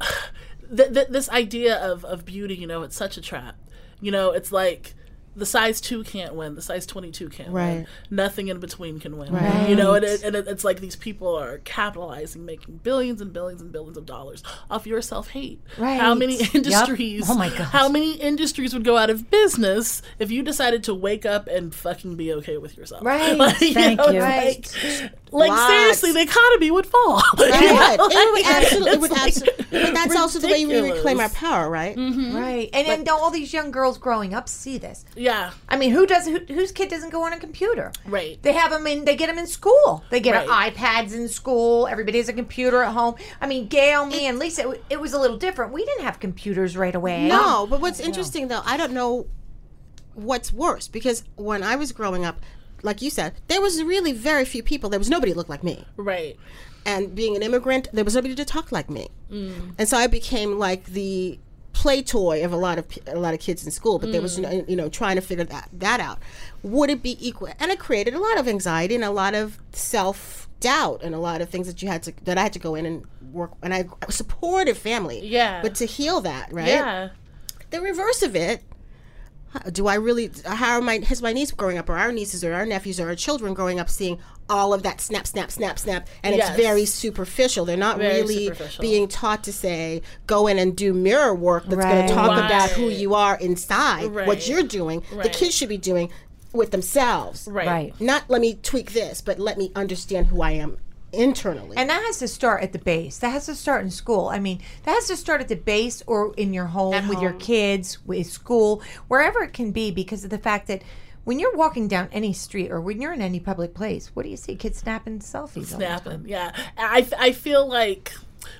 th- th- this idea of, of beauty you know it's such a trap. You know it's like the size 2 can't win the size 22 can't win Right. nothing in between can win Right. you know and, it, and it, it's like these people are capitalizing making billions and billions and billions of dollars off your self-hate Right. how many Yep. industries Oh my gosh. how many industries would go out of business if you decided to wake up and fucking be okay with yourself Right. Like, Thank know, you. Right. like, like seriously, the economy would fall. Right. You know, it would absolutely, it would like absolutely, but that's also the way we reclaim our power, right? Mm-hmm. Right. And and all these young girls growing up see this. Yeah, I mean, who does who, whose kid doesn't go on a computer? Right. They have them in. They get them in school. They get Right. iPads in school. Everybody has a computer at home. I mean, Gail, me, and Lisa. It, it was a little different. We didn't have computers right away. No, but what's interesting though, I don't know what's worse because when I was growing up, like you said, there was really very few people. There was nobody looked like me. right. and being an immigrant, there was nobody to talk like me, mm. and so I became like the play toy of a lot of a lot of kids in school. But there was mm. you know trying to figure that that out. Would it be equal? And it created a lot of anxiety and a lot of self doubt and a lot of things that you had to that I had to go in and work. And I supportive family, Yeah. but to heal that, right? Yeah, the reverse of it do i really how are my has my niece growing up or our nieces or our nephews or our children growing up seeing all of that snap snap snap snap and Yes. it's very superficial they're not Very really being taught to say go in and do mirror work that's going to talk about who you are inside Right. what you're doing the kids should be doing with themselves right. Right. not let me tweak this but let me understand who i am internally And that has to start at the base. That has to start in school. I mean, that has to start at the base or in your home At with your kids, with school, wherever it can be, because of the fact that when you're walking down any street or when you're in any public place, what do you see? Kids snapping selfies. all the time. Snapping. Yeah, I I feel like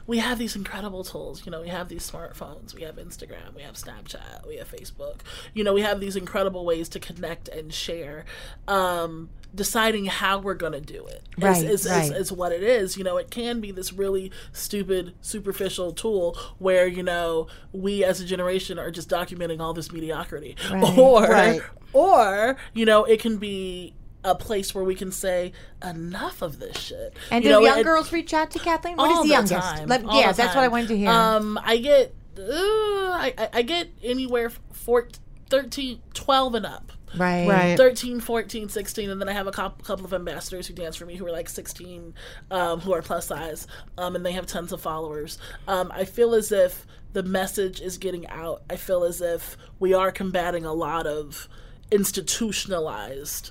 we have these incredible tools. You know, we have these smartphones, we have Instagram, we have Snapchat, we have Facebook. You know, we have these incredible ways to connect and share. Um, deciding how we're going to do it is, Right, is, right. is, is what it is. You know, it can be this really stupid, superficial tool where, you know, we as a generation are just documenting all this mediocrity. Right, Or, or, you know, it can be a place where we can say enough of this shit. And you do know, young and- girls reach out to Cathleen? What is all the the youngest? time, Let- all yeah, the that's what I time. wanted to hear. Um, I get, uh, I, I- I get anywhere four, 13, 12 and up. right. Right. 13, 14, 16, and then I have a couple, couple of ambassadors who dance for me who are like 16, um, who are plus size, um, and they have tons of followers. Um, I feel as if the message is getting out. I feel as if we are combating a lot of institutionalized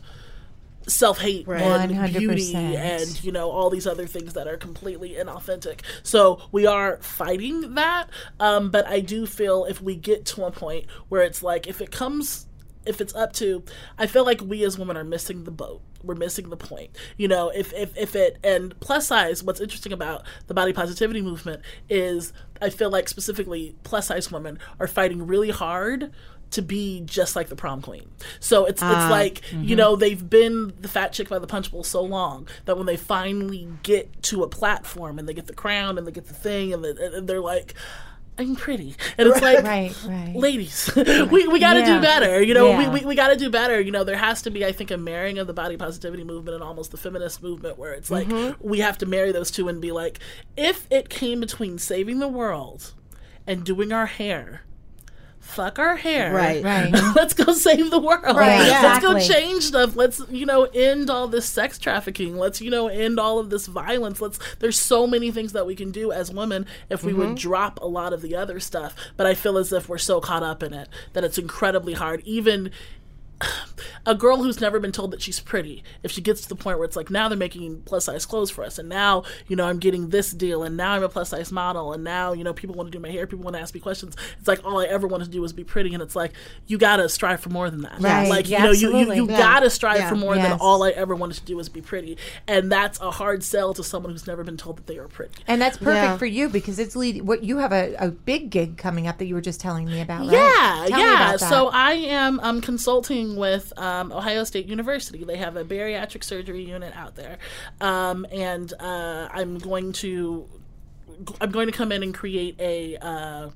self hate and 100%. beauty and you know all these other things that are completely inauthentic. So we are fighting that, um, but I do feel if we get to a point where it's like if it comes, if it's up to, I feel like we as women are missing the boat. We're missing the point. You know, if if if it and plus size. What's interesting about the body positivity movement is I feel like specifically plus size women are fighting really hard to be just like the prom queen. So it's it's like you know they've been the fat chick by the punch bowl so long that when they finally get to a platform and they get the crown and they get the thing and, the, and they're like. I'm pretty, and it's like, Right, right. ladies, we, we got to Yeah. do better. You know, Yeah. we, we, we got to do better. You know, there has to be, I think, a marrying of the body positivity movement and almost the feminist movement, where it's like Mm-hmm. we have to marry those two and be like, if it came between saving the world and doing our hair, fuck our hair. Right. Right. Let's go save the world. Right, Let's go change stuff. Let's, you know, end all this sex trafficking. Let's, you know, end all of this violence. Let's there's so many things that we can do as women if we Mm-hmm. would drop a lot of the other stuff. But I feel as if we're so caught up in it that it's incredibly hard. Even a girl who's never been told that she's pretty, if she gets to the point where it's like now they're making plus size clothes for us, and now you know I'm getting this deal, and now I'm a plus size model, and now you know people want to do my hair, people want to ask me questions. It's like all I ever wanted to do was be pretty, and it's like you gotta strive for more than that. Right. Like Yeah, you know you you, you Yeah. gotta strive Yeah. for more than all I ever wanted to do was be pretty, and that's a hard sell to someone who's never been told that they are pretty. And that's perfect Yeah. for you because it's lead. What you have a, a big gig coming up that you were just telling me about. Right? Yeah, Tell me yeah. about that. So I am um, consulting with um, Ohio State University. They have a bariatric surgery unit out there, um, and uh, I'm going to I'm going to come in and create a. Uh,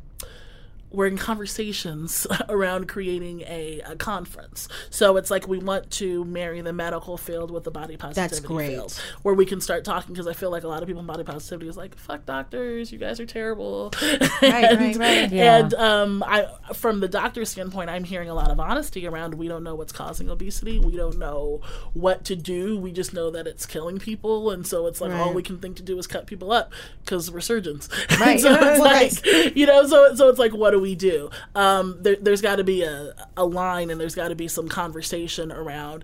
we're in conversations around creating a, a conference. So it's like we want to marry the medical field with the body positivity That's great. field, where we can start talking. Because I feel like a lot of people in body positivity is like, "Fuck doctors, you guys are terrible." right, and, right. Yeah. and um, I, from the doctor's standpoint, I'm hearing a lot of honesty around. We don't know what's causing obesity. We don't know what to do. We just know that it's killing people, and so it's like all we can think to do is cut people up because we're surgeons. Right. so it's Right. like you know, so so it's like, what do we do? Um, there, there's got to be a a line, and there's got to be some conversation around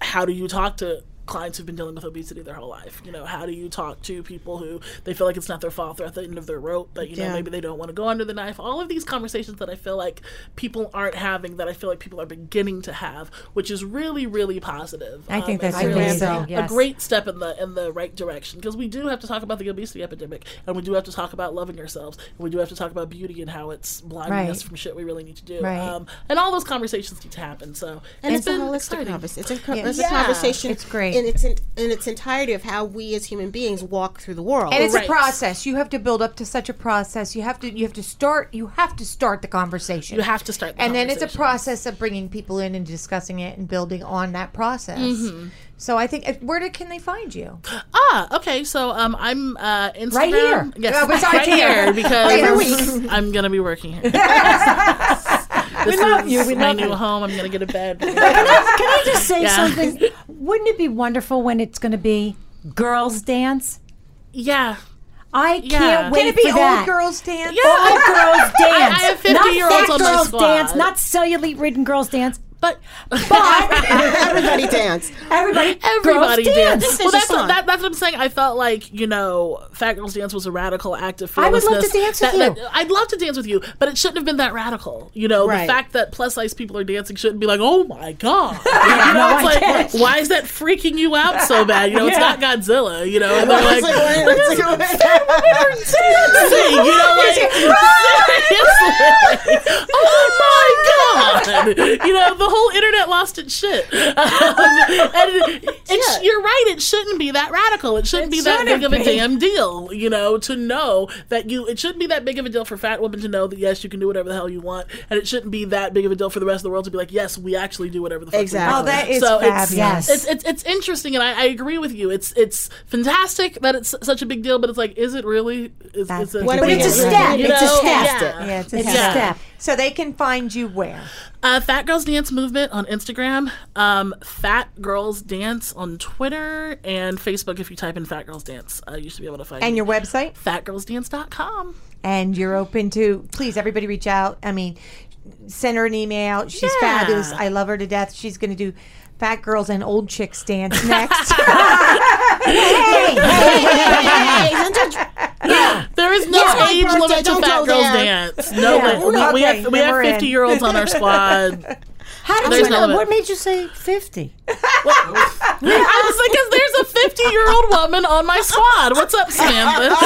how do you talk to clients who've been dealing with obesity their whole life you know how do you talk to people who they feel like it's not their fault they're at the end of their rope but you know Yeah. maybe they don't want to go under the knife all of these conversations that i feel like people aren't having that i feel like people are beginning to have which is really really positive I think Um, that's and really amazing, a great step in the in the right direction because we do have to talk about the obesity epidemic and we do have to talk about loving ourselves and we do have to talk about beauty and how it's blinding Right. us from shit we really need to do Right. um, and all those conversations need to happen so And it's, a been holistic exciting. conversation. It's a, co- Yeah. it's a Yeah. conversation. It's great. In its in, in its entirety of how we as human beings walk through the world. and it's Right. a process. You have to build up to such a process. You have to you have to start you have to start the conversation. You have to start the and then it's a process of bringing people in and discussing it and building on that process. Mm-hmm. So I think uh, where do, can they find you? Ah, okay. So um, I'm uh, Instagram. Right here. Yes, Oh, besides right here. here because Every I'm gonna be working here. this love is you. We my love new you. home. I'm gonna get a bed. Can I just say Yeah. something? Wouldn't it be wonderful when it's going to be girls dance? yeah. I Yeah. can't wait Can it be for old that. girls dance? Yeah. All girls dance. I have 50 not year olds fat on my girls squad. dance, not cellulite ridden girls dance, But Everybody dance. everybody, everybody girls dance. dance. Well, that's what, that, that's what I'm saying. I felt like you know, Fat Girls Dance was a radical act of I would love to dance with that- you. that- I'd love to dance with you, but it shouldn't have been that radical. You know, Right. the fact that plus size people are dancing shouldn't be like, oh my god. You no, know, I like, get it. why is that freaking you out so bad? You know, it's not Godzilla. You know, and they're like, It's like, like, dancing. You know, like seriously. Oh my god. You know, the whole internet lost its shit. Um, and it, it's, you're right. It shouldn't be that radical. It shouldn't It be that shouldn't big of a be. damn deal. You know, to know that you. It shouldn't be that big of a deal for fat women to know that yes, you can do whatever the hell you want, and it shouldn't be that big of a deal for the rest of the world to be like, yes, we actually do whatever the fuck Exactly. we Oh, that is so fabulous. It's, Yes. it's, it's it's interesting, and I, I agree with you. It's it's fantastic that it's such a big deal, but it's like, is it really? Is, That's is it, big. What are But we it's a step. You It's a step. Yeah. Yeah, it's a It's a step. Step. So they can find you where? Uh, Fat Girls Dance Movement on Instagram, um, Fat Girls Dance on Twitter, and Facebook. If you type in Fat Girls Dance, uh, you should be able to find it. And me. your website? fatgirlsdance.com. and you're open to please everybody reach out i mean send her an email she's Yeah. fabulous i love her to death she's going to do fat girls and old chicks dance next There is no Yes, my age birthday, limit to don't Fat Girls there. Dance. No, Yeah. li- we, we Okay, have we have we're in. fifty year olds on our squad. How did There's you know? What made you say 50? I was like, 'cause there's a fifty year old woman on my squad. What's up, Samantha?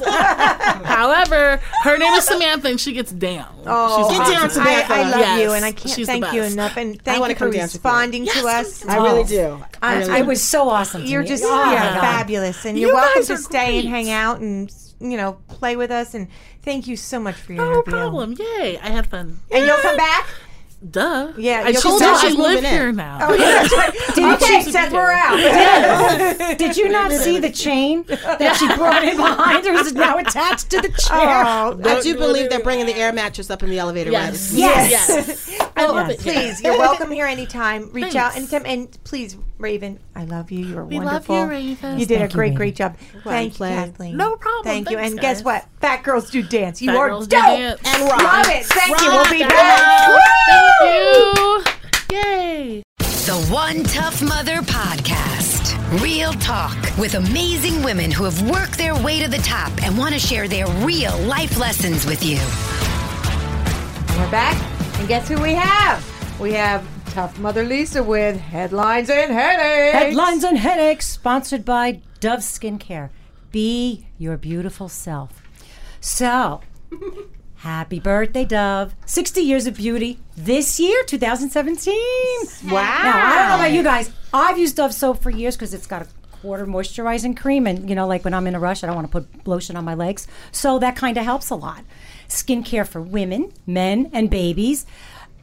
However, her name is Samantha, and she gets down. Oh, She's Get awesome. down, Samantha. I, I love Yes, you, and I can't she's the thank you best. enough. And thank wanna you for come dance with you. responding to us. I really do. I- really I It was so awesome. You're just Oh, yeah, fabulous, and You you're welcome to are stay and hang out and you know play with us. And thank you so much for your No interview. problem. Yay! I had fun. And you'll come back. Duh. Yeah, I you'll told come you. I She's live moving in. here now. Oh, yeah, that's right. okay, she Seth, we're out. Did you not see the chain that she brought in behind her? Is it now attached to the oh, chair? Oh, I do believe they're bringing the air mattress up in the elevator. Yes. Right? Yes. Yes. I love it. please, you're welcome here anytime. Reach out Thanks. anytime, and please, Raven, I love you. You're We love you, Raven. You did Thank a great, Raven. great job. Thank you. Cathleen. No problem. Thank you. Thanks, And guess what? Fat girls do dance. You Fat are Girls Do dope. Dance. And rock. Love it. Thank you. We'll be back. roll. Thank you. Yay. The One Tough Mother Podcast. Real talk with amazing women who have worked their way to the top and want to share their real life lessons with you. We're back. And guess who we have? We have Tough Mother Lisa with headlines and headaches. Headlines and headaches, sponsored by Dove Skincare. Be your beautiful self. So, happy birthday, Dove. 60 years of beauty this year, 2017. Wow. Now, I don't know about you guys. I've used Dove soap for years because it's got a quarter moisturizing cream. And, you know, like when I'm in a rush, I don't want to put lotion on my legs. So that kind of helps a lot. Skincare for women, men, and babies.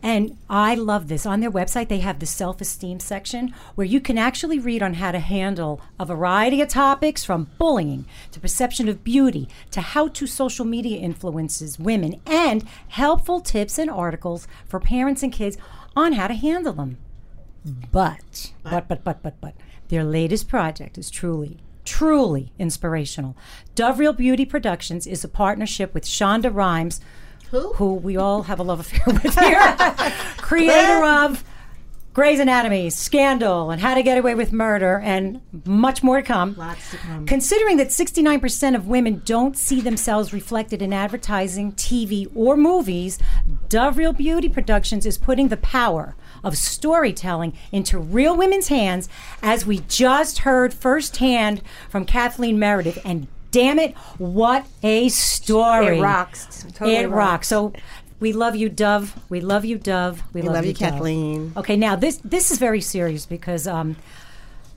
And I love this. On their website, they have the self esteem section where you can actually read on how to handle a variety of topics from bullying to perception of beauty to how to social media influences women and helpful tips and articles for parents and kids on how to handle them. But, but, but, but, but, but, their latest project is truly, truly inspirational. Dove Real Beauty Productions is a partnership with Shonda Rhimes, who, we all have a love affair with here, creator of Grey's Anatomy, Scandal, and How to Get Away with Murder, and much more to come. Lots to come. Considering that 69% of women don't see themselves reflected in advertising, TV, or movies, Dove Real Beauty Productions is putting the power of storytelling into real women's hands, as we just heard firsthand from Cathleen Meredith. And damn it, what a story! It rocks. Totally it rocks. So. We love you, Dove. We love you, Dove. We, love you, Dove. Cathleen. Okay, now this this is very serious because um,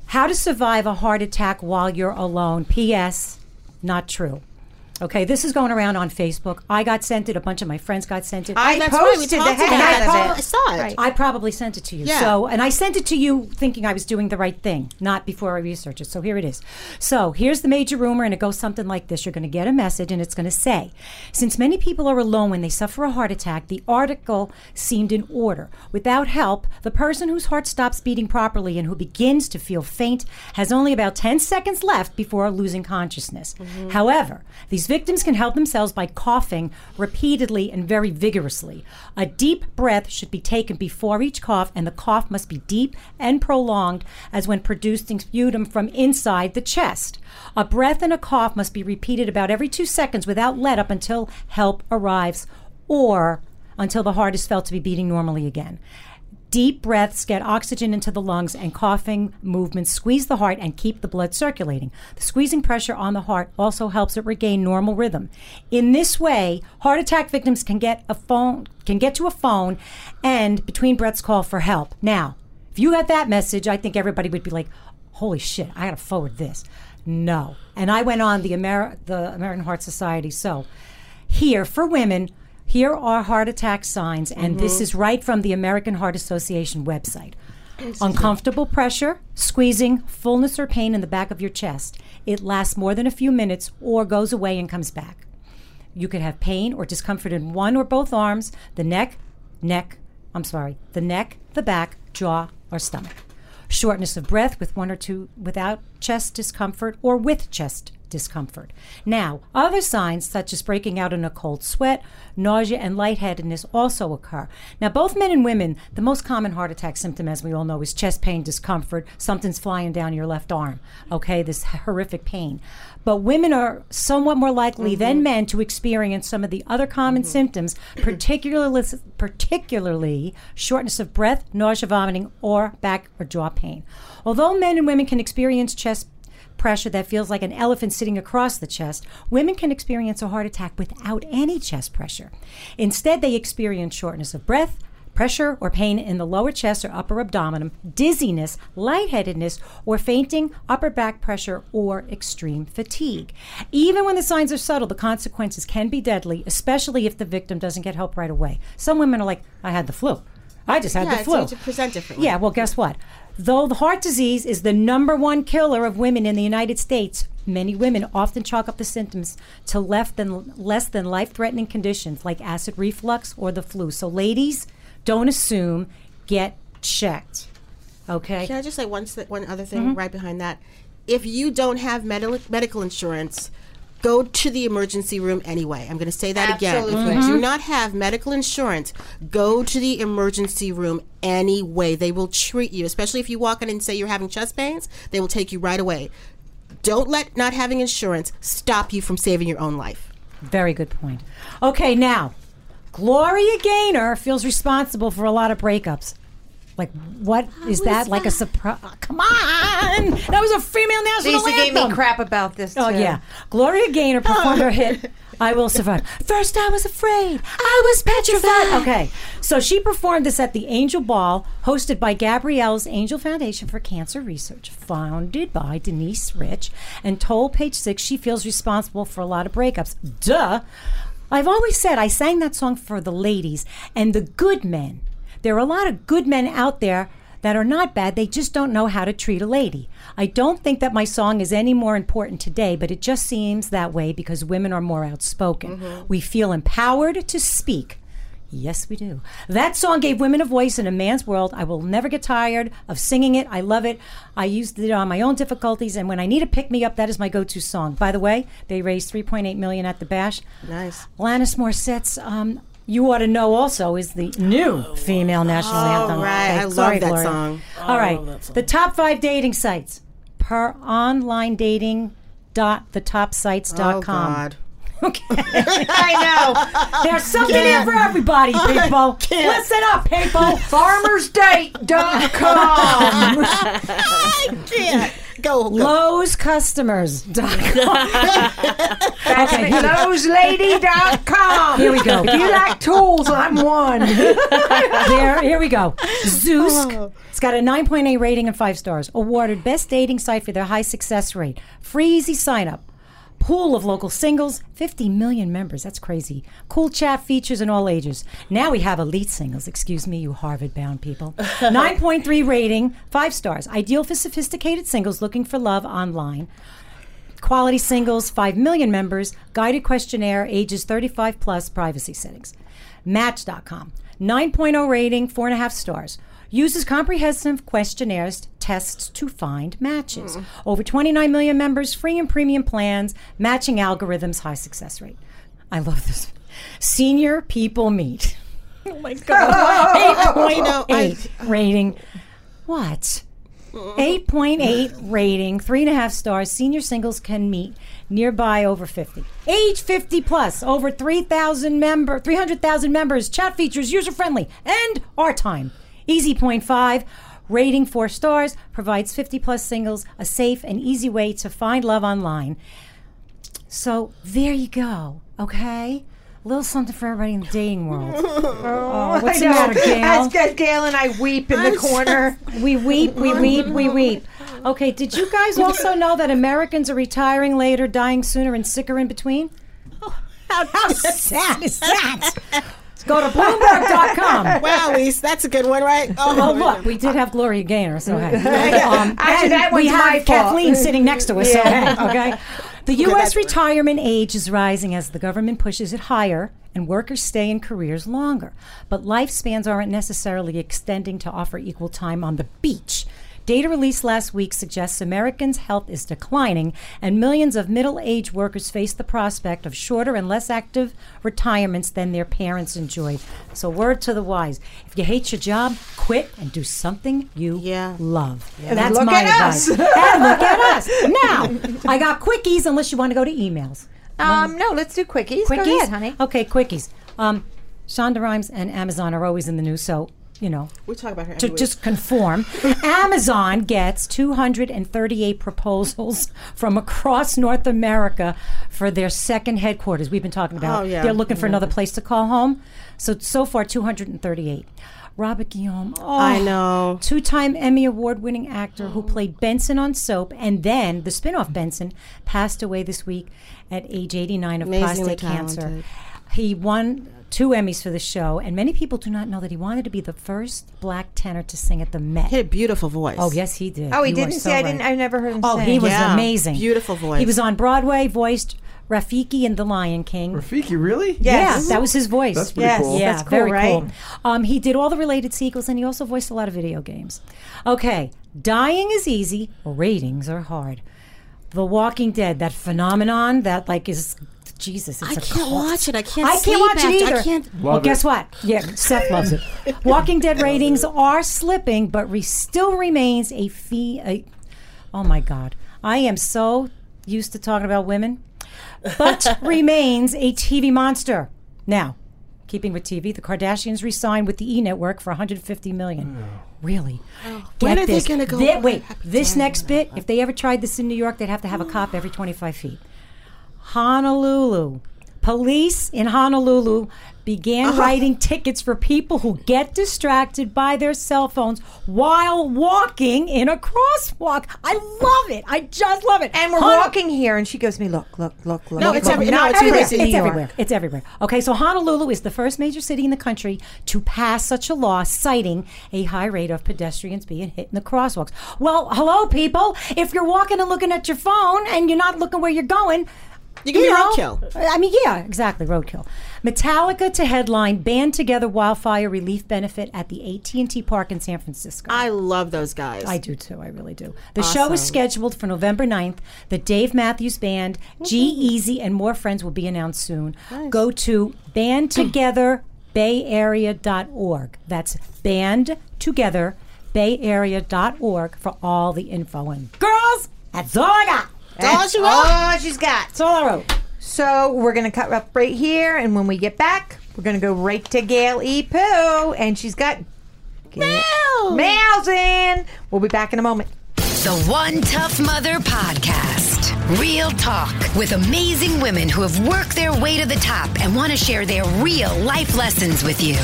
how to survive a heart attack while you're alone. P.S. Not true. Okay, this is going around on Facebook. I got sent it. A bunch of my friends got sent it. I oh, That's right. We posted the heck out it. of it. I saw it. Right. I probably sent it to you. Yeah. So, and I sent it to you thinking I was doing the right thing, not before I researched it. So here it is. So here's the major rumor, and it goes something like this: You're going to get a message, and it's going to say, "Since many people are alone when they suffer a heart attack, the article seemed in order. Without help, the person whose heart stops beating properly and who begins to feel faint has only about 10 seconds left before losing consciousness. Mm-hmm. However, these victims can help themselves by coughing repeatedly and very vigorously. A deep breath should be taken before each cough, and the cough must be deep and prolonged as when producing sputum from inside the chest. A breath and a cough must be repeated about every two seconds without let up until help arrives or until the heart is felt to be beating normally again. Deep breaths get oxygen into the lungs, and coughing movements squeeze the heart and keep the blood circulating. The squeezing pressure on the heart also helps it regain normal rhythm. In this way, heart attack victims can get a phone, can get to a phone, and between breaths call for help. Now, if you had that message, I think everybody would be like, "Holy shit, I got to forward this." No, and I went on the Amer- the American Heart Society. So, here for women, here are heart attack signs, and this mm-hmm. is right from the American Heart Association website. Uncomfortable pressure, squeezing, fullness or pain in the back of your chest. It lasts more than a few minutes or goes away and comes back. You could have pain or discomfort in one or both arms, the neck, neck, I'm sorry, the neck, the back, jaw, or stomach. Shortness of breath with one or two without chest discomfort or with chest discomfort. Now, other signs such as breaking out in a cold sweat, nausea, and lightheadedness also occur. Now, both men and women, the most common heart attack symptom, as we all know, is chest pain, discomfort, something's flying down your left arm. Okay, this horrific pain. But women are somewhat more likely than mm-hmm. men to experience some of the other common mm-hmm. symptoms, particularly particularly shortness of breath, nausea, vomiting, or back or jaw pain. Although men and women can experience chest pressure that feels like an elephant sitting across the chest, women can experience a heart attack without any chest pressure. Instead, they experience shortness of breath, pressure or pain in the lower chest or upper abdomen, dizziness, lightheadedness, or fainting, upper back pressure, or extreme fatigue. Even when the signs are subtle, the consequences can be deadly, especially if the victim doesn't get help right away. Some women are like, I had the flu. I just had Yeah, the flu. to present differently. Yeah, well, guess what? Though the heart disease is the number one killer of women in the United States, many women often chalk up the symptoms to less than less than life-threatening conditions like acid reflux or the flu. So, ladies, don't assume. Get checked. Okay. Can I just say one one other thing Mm-hmm. right behind that? If you don't have medical medical insurance, go to the emergency room anyway. I'm going to say that again. If Absolutely. you do mm-hmm. not have medical insurance, go to the emergency room anyway. They will treat you, especially if you walk in and say you're having chest pains. They will take you right away. Don't let not having insurance stop you from saving your own life. Very good point. Okay, now, Gloria Gaynor feels responsible for a lot of breakups. Like, what is that? Like a surprise? Ah, come on! That was a female national Lisa gave anthem. me crap about this. Oh too. yeah, Gloria Gaynor performed her hit I will survive. First, I was afraid. I was petrified. Okay, so she performed this at the Angel Ball, hosted by Gabrielle's Angel Foundation for Cancer Research, founded by Denise Rich, and told Page Six she feels responsible for a lot of breakups. Duh. I've always said I sang that song for the ladies and the good men. There are a lot of good men out there that are not bad, they just don't know how to treat a lady. I don't think that my song is any more important today, but it just seems that way because women are more outspoken. We feel empowered to speak. Yes, we do. That song gave women a voice in a man's world. I will never get tired of singing it. I love it. I used it on my own difficulties, and when I need a pick me up, that is my go-to song. By the way, they raised 3.8 million at the bash. Nice. Alanis Morissette's um, "You Ought to Know" also is the new oh, female national anthem. Oh, right. I love sorry, that Gloria. song. All right, love that song. the top five dating sites per online dating dot the top sites dot Oh com. God. Okay. I know. There's something here for everybody, people. Listen up, people. FarmersDate.com. Yeah. Go. go. Lowe's customers. That's McLowslady.com. Here we go. If you like tools, I'm one. there, here we go. Oh. It's got a 9.8 rating and five stars. Awarded best dating site for their high success rate. Free easy sign up. Pool of local singles, 50 million members. That's crazy. Cool chat features in all ages. Now we have elite singles. Excuse me, you Harvard bound people. 9.3 rating, five stars. Ideal for sophisticated singles looking for love online. Quality singles, 5 million members, guided questionnaire, ages 35 plus, privacy settings. Match.com, 9.0 rating, 4.5 stars. Uses comprehensive questionnaires, tests to find matches. Over 29 million members, free and premium plans, matching algorithms, high success rate. I love this. Senior people meet. Oh my God. 8.8 rating. What? 8.8 rating, three and a half stars. Senior singles can meet nearby over 50. Age 50 plus, over 3,000 member, 300,000 members. Chat features user friendly and our time. Easy point five. Rating four stars provides 50 plus singles a safe and easy way to find love online. So there you go. Okay, a little something for everybody in the dating world. Oh, oh what's the matter, Gail? As, as Gail and I weep in the corner. We weep, we weep, we weep. Okay, did you guys also know that Americans are retiring later, dying sooner, and sicker in between? How sad is that? Go to Bloomberg.com. Wow, Lise, that's a good one, right? Oh, look, we did have Gloria Gaynor, so hey. Um, Actually, that we have. Cathleen sitting next to us, so hey, okay? The U.S. right. retirement age is rising as the government pushes it higher and workers stay in careers longer. But lifespans aren't necessarily extending to offer equal time on the beach. Data released last week suggests Americans' health is declining, and millions of middle aged workers face the prospect of shorter and less active retirements than their parents enjoyed. So, word to the wise if you hate your job, quit and do something you Yeah. love. That's Look my at advice. us. and look at us. Now, I got quickies unless you want to go to emails. Um, no, let's do quickies. Quickies? ahead, honey. Okay, quickies. Um, Shonda Rhimes and Amazon are always in the news, so, you know, We talk about her. to just conform. Amazon gets 238 proposals from across North America for their second headquarters. We've been talking about. Oh, yeah. They're looking for another place to call home. So so far 238. Robert Guillaume. Oh, I know. Two-time Emmy award-winning actor who played Benson on Soap and then the spin-off Benson passed away this week at age 89 of Amazingly prostate cancer. talented. He won two Emmys for the show, and many people do not know that he wanted to be the first black tenor to sing at the Met. He had a beautiful voice. Oh yes, he did. Oh, he You didn't so see. I didn't. I never heard him Oh, sing. he was Yeah. amazing. Beautiful voice. He was on Broadway, voiced Rafiki in The Lion King. Rafiki, really? Yes. Yeah, that was his voice. That's pretty Yes. cool. Yeah, That's cool, very right? cool. Um, he did all the related sequels, and he also voiced a lot of video games. Okay, dying is easy. Ratings are hard. The Walking Dead, that phenomenon that like is Jesus. It's I a can't cult. watch it. I can't I can't sleep watch it after- I either. can't- well, Love guess what? Yeah, Seth loves it. Walking Dead ratings are slipping, but re- still remains a fee. A, oh my God, I am so used to talking about women, but remains a TV monster. Now, keeping with TV, the Kardashians re-signed with the E Network for 150 million. Oh. Really? Oh. When Get are they gonna go Thi- over wait, this next bit. If they ever tried this in New York, they'd have to have a cop every 25 feet. Honolulu. Police in Honolulu began uh-huh. writing tickets for people who get distracted by their cell phones while walking in a crosswalk. I love it. I just love it. And we're Hon- walking here, and she goes me, look, look, look, look. No, it's look. every- no, it's everywhere. It's everywhere. It's everywhere. Okay, so Honolulu is the first major city in the country to pass such a law citing a high rate of pedestrians being hit in the crosswalks. Well, hello, people. If you're walking and looking at your phone and you're not looking where you're going, You can be know, roadkill. I mean, yeah, exactly, roadkill. Metallica to headline Band Together Wildfire Relief Benefit at the AT&T Park in San Francisco. I love those guys. I do too. I really do. The show is scheduled for November 9th. The Dave Matthews Band, G mm-hmm. Easy, and more friends will be announced soon. Go to Band Together bandtogetherbayarea.org. That's band together bandtogetherbayarea.org for all the info. And girls, that's all I got. That's all you all she's got. That's all I wrote. So we're gonna cut up right here, and when we get back, we're gonna go right to Gail E. Pooh, and she's got Gail- mails in. We'll be back in a moment. The One Tough Mother Podcast. Real talk with amazing women who have worked their way to the top and want to share their real life lessons with you.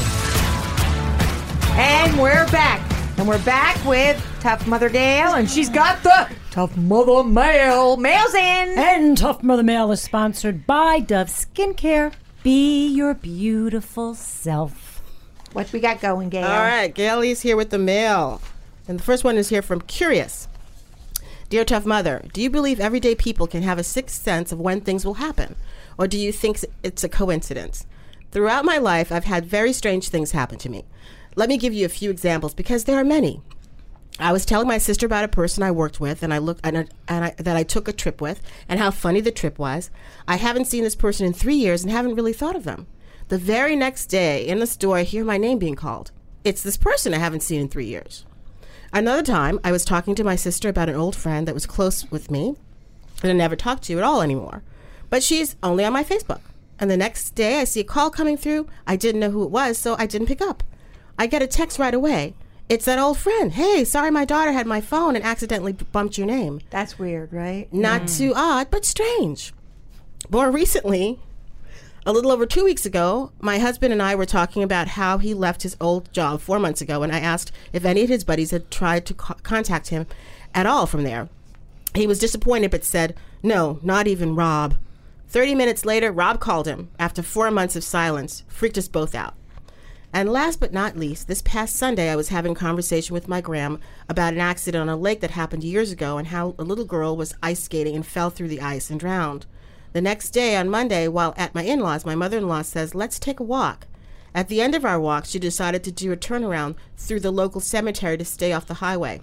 And we're back, and we're back with Tough Mother Gail, and she's got the Tough Mother mail. Mails in. And Tough Mother Mail is sponsored by Dove Skincare. Be your beautiful self. What we got going, Gail? All right, Gail is here with the mail. And the first one is here from Curious. Dear Tough Mother, do you believe everyday people can have a sixth sense of when things will happen? Or do you think it's a coincidence? Throughout my life, I've had very strange things happen to me. Let me give you a few examples because there are many. I was telling my sister about a person I worked with and I looked and, and I, that I took a trip with and how funny the trip was. I haven't seen this person in three years and haven't really thought of them. The very next day in the store, I hear my name being called. It's this person I haven't seen in three years. Another time, I was talking to my sister about an old friend that was close with me that I never talked to at all anymore. But she's only on my Facebook. And the next day, I see a call coming through. I didn't know who it was, so I didn't pick up. I get a text right away. It's that old friend. Hey, sorry my daughter had my phone and accidentally bumped your name. That's weird, right? Not hmm. too odd, but strange. More recently, a little over two weeks ago, my husband and I were talking about how he left his old job four months ago, and I asked if any of his buddies had tried to co- contact him at all from there. He was disappointed but said, No, not even Rob. 30 minutes later, Rob called him after four months of silence, freaked us both out. And last but not least, this past Sunday, I was having a conversation with my gram about an accident on a lake that happened years ago and how a little girl was ice skating and fell through the ice and drowned. The next day, on Monday, while at my in laws, my mother in law says, Let's take a walk. At the end of our walk, she decided to do a turnaround through the local cemetery to stay off the highway.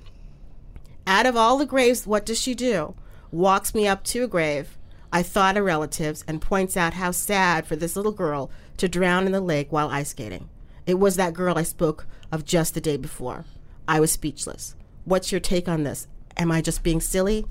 Out of all the graves, what does she do? Walks me up to a grave. I thought of relatives and points out how sad for this little girl to drown in the lake while ice skating. It was that girl I spoke of just the day before. I was speechless. What's your take on this? Am I just being silly?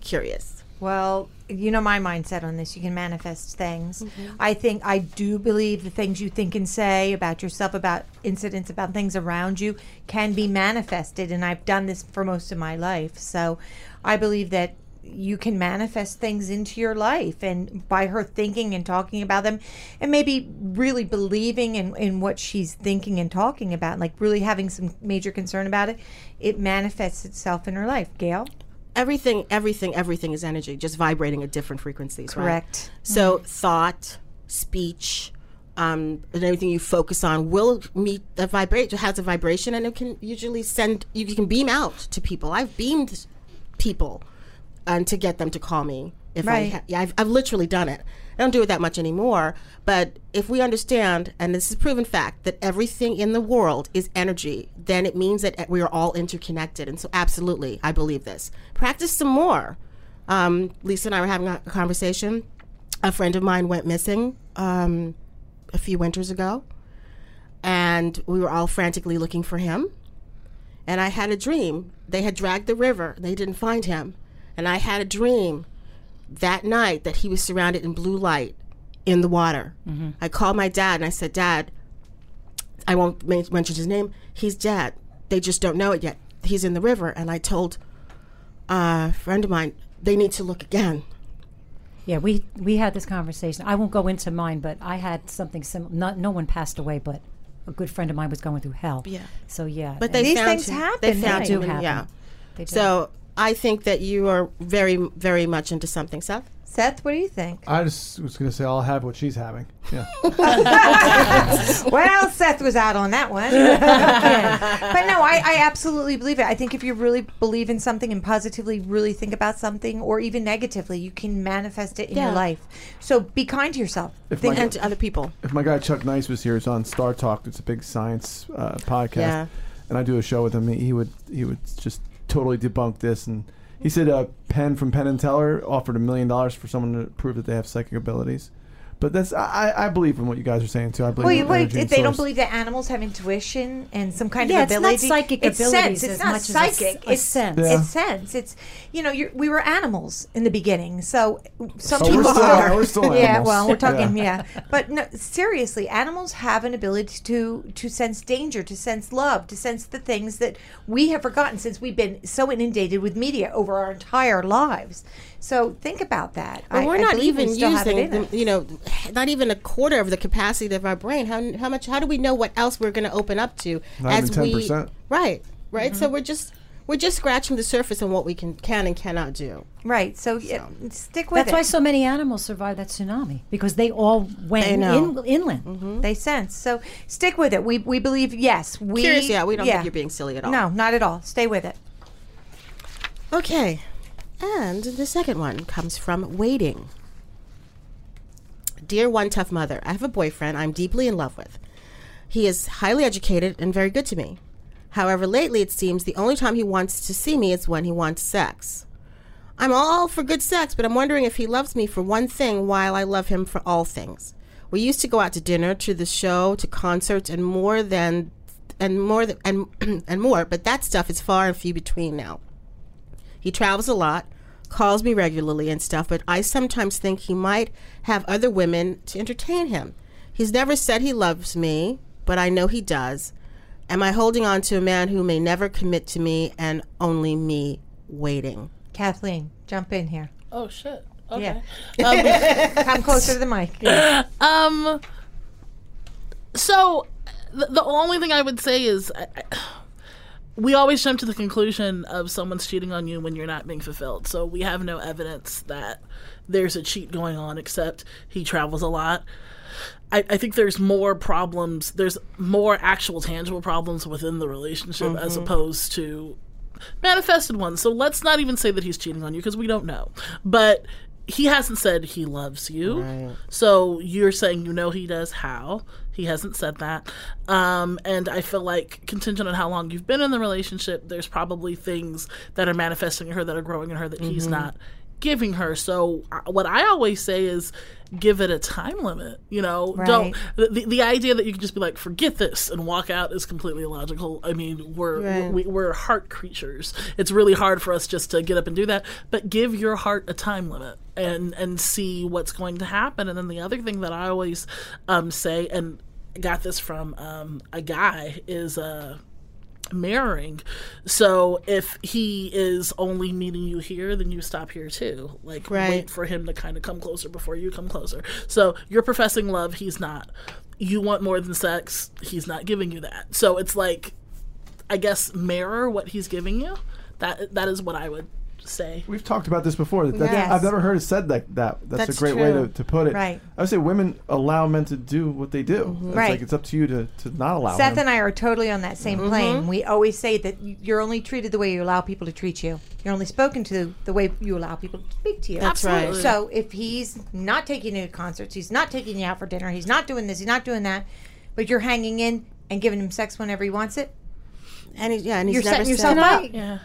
Curious. Well, you know my mindset on this. You can manifest things. Mm-hmm. I think I do believe the things you think and say about yourself, about incidents, about things around you can be manifested. And I've done this for most of my life. So I believe that you can manifest things into your life. And by her thinking and talking about them, and maybe really believing in, in what she's thinking and talking about, like really having some major concern about it, it manifests itself in her life. Gail? Everything, everything, everything is energy, just vibrating at different frequencies, right? Correct. So thought, speech, um, and everything you focus on will meet the vibrate has a vibration, and it can usually send you can beam out to people. I've beamed people, and to get them to call me if I ha- yeah I've, I've literally done it. I don't do it that much anymore, but if we understand, and this is proven fact, that everything in the world is energy, then it means that we are all interconnected. And so, absolutely, I believe this. Practice some more. Um, Lisa and I were having a conversation. A friend of mine went missing um, a few winters ago, and we were all frantically looking for him. And I had a dream. They had dragged the river. They didn't find him. And I had a dream that night that he was surrounded in blue light in the water. Mm-hmm. I called my dad and I said, Dad, I won't mention his name. He's dead. They just don't know it yet. He's in the river. And I told a friend of mine, they need to look again. Yeah, we we had this conversation. I won't go into mine, but I had something similar. Not no one passed away, but a good friend of mine was going through hell. Yeah. So yeah, But they These found things you- happen, They yeah. found They you do and- happen. Yeah. They do. So I think that you are very, very much into something, Seth. Seth, what do you think? I just was going to say I'll have what she's having. Yeah. well, Seth was out on that one. but no, I, I absolutely believe it. I think if you really believe in something and positively really think about something, or even negatively, you can manifest it in Yeah. your life. So be kind to yourself. If Think my- And to other people. if my guy Chuck Nice was here, he's on Star Talk. It's a big science uh, podcast, Yeah. and I do a show with him. He would he would just totally debunk this, and he said uh, Penn from Penn and Teller offered a million dollars for someone to prove that they have psychic abilities. But that's I, I I believe in what you guys are saying too. I believe. Wait, in wait, energy and they don't believe that animals have intuition and some kind Yeah, of it's not psychic it's abilities sense. It's as not much as a s- psychic. a it's sense. Yeah. It's sense. It's you know, you're, we were animals in the beginning, so some we're people still- are. we're still yeah, well, we're talking. Yeah. Yeah, but no, seriously, animals have an ability to to sense danger, to sense love, to sense the things that we have forgotten since we've been so inundated with media over our entire lives. So think about that. But I- we're not believe we even still using, the, you know, not even a quarter of the capacity of our brain. How, how much? How do we know what else we're going to open up to Not as even we? 10%. Right, right. Mm-hmm. So we're just we're just scratching the surface on what we can can and cannot do. Right. So, yeah, stick with That's it. why so many animals survived that tsunami because they all went They in, inland. they sense. So stick with it. We we believe yes. We Curious, yeah. We don't think you're being silly at all. No, not at all. Stay with it. Okay. And the second one comes from waiting. Dear One Tough Mother, I have a boyfriend I'm deeply in love with. He is highly educated and very good to me. However, lately it seems the only time he wants to see me is when he wants sex. I'm all for good sex, but I'm wondering if he loves me for one thing while I love him for all things. We used to go out to dinner, to the show, to concerts, and more than, and more than, and and more. But that stuff is far and few between now. He travels a lot, calls me regularly and stuff, but I sometimes think he might have other women to entertain him. He's never said he loves me, but I know he does. Am I holding on to a man who may never commit to me and only me waiting? Cathleen, jump in here. Oh shit. Okay. Yeah. Come closer to the mic. Um. So, the, the only thing I would say is, I, I- we always jump to the conclusion of someone's cheating on you when you're not being fulfilled. So we have no evidence that there's a cheat going on, except he travels a lot. I, I think there's more problems. There's more actual tangible problems within the relationship as mm-hmm. opposed to manifested ones. So let's not even say that he's cheating on you because we don't know. But he hasn't said he loves you. So you're saying you know he does. How? He hasn't said that. Um, and I feel like contingent on how long you've been in the relationship, there's probably things that are manifesting in her that are growing in her that he's not giving her. So what I always say is give it a time limit. You know, don't the, the idea that you can just be like forget this and walk out is completely illogical. I mean, we're Right. we, we're heart creatures. It's really hard for us just to get up and do that. But give your heart a time limit and and see what's going to happen. And then the other thing that I always um, say, and got this from um, a guy, is uh, mirroring. So if he is only meeting you here, then you stop here too. Like Right. wait for him to kind of come closer before you come closer. So you're professing love, he's not. You want more than sex, he's not giving you that. So it's like I guess mirror what he's giving you. That that is what I would say. We've talked about this before. That that's, Yes. I've never heard it said like that. That's, That's a great way to, to put it. Right. I would say women allow men to do what they do. It's mm-hmm. Right. like it's up to you to, to not allow it. Seth them. and I are totally on that same mm-hmm. plane. We always say that you're only treated the way you allow people to treat you. You're only spoken to the way you allow people to speak to you. That's right. So if he's not taking you to concerts, he's not taking you out for dinner, he's not doing this, he's not doing that, but you're hanging in and giving him sex whenever he wants it, And he, yeah, and he's you're never setting yourself said, up. Yeah.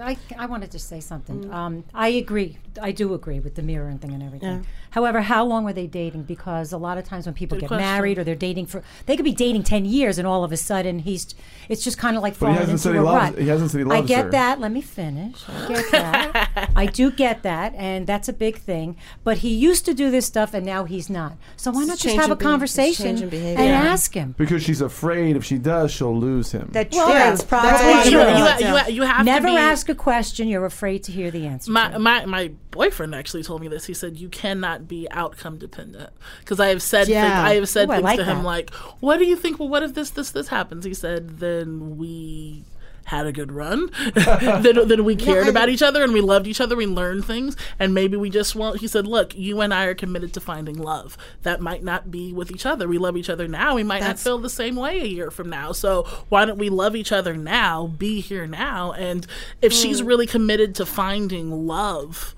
I, I wanted to say something. Um, I agree. I do agree with the mirroring thing and everything. Yeah. However, how long were they dating? Because a lot of times when people Good get question. married or they're dating for, they could be dating ten years, and all of a sudden he's, it's just kind of like falling hasn't into said he a loves- rut. he hasn't said he loves I get her. that. Let me finish. I get that. I do get that, and that's a big thing. But he used to do this stuff, and now he's not. So why It's not just have a in behav- it's conversation change and. Yeah. ask him? because she's afraid if she does, she'll lose him. That's Well, true. that's probably That's You, true. you, you, you have Never to be, ask ask a question, you're afraid to hear the answer. my my my boyfriend actually told me this. He said you cannot be outcome dependent because I have said Yeah. things, I have said Ooh, things like to him that. like, "What do you think? Well, what if this this this happens?" He said, "Then we." Had a good run, then, then we cared about each other and we loved each other. We learned things, and maybe we just want. He said, "Look, you and I are committed to finding love. That might not be with each other. We love each other now. We might not feel the same way a year from now. So why don't we love each other now? Be here now. And if Mm. she's really committed to finding love,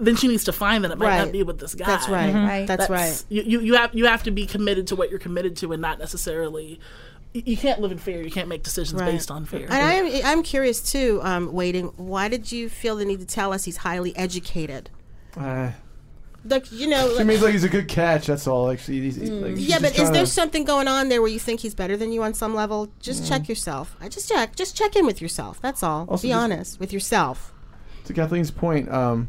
then she needs to find that it might Right. not be with this guy. That's right. Right. That's, right. That's- You, you you have you have to be committed to what you're committed to, and not necessarily. You you can't live in fear. You can't make decisions Right. based on fear. And I am, I'm curious too, um, waiting. Why did you feel the need to tell us he's highly educated? Uh, Like, you know, it like- means like he's a good catch. That's all. Like, she, he's, like, she's yeah, but is there to- something going on there where you think he's better than you on some level? Just check yourself. I just check. Just check in with yourself. That's all. Also Be just- honest with yourself. to Cathleen's point? Um,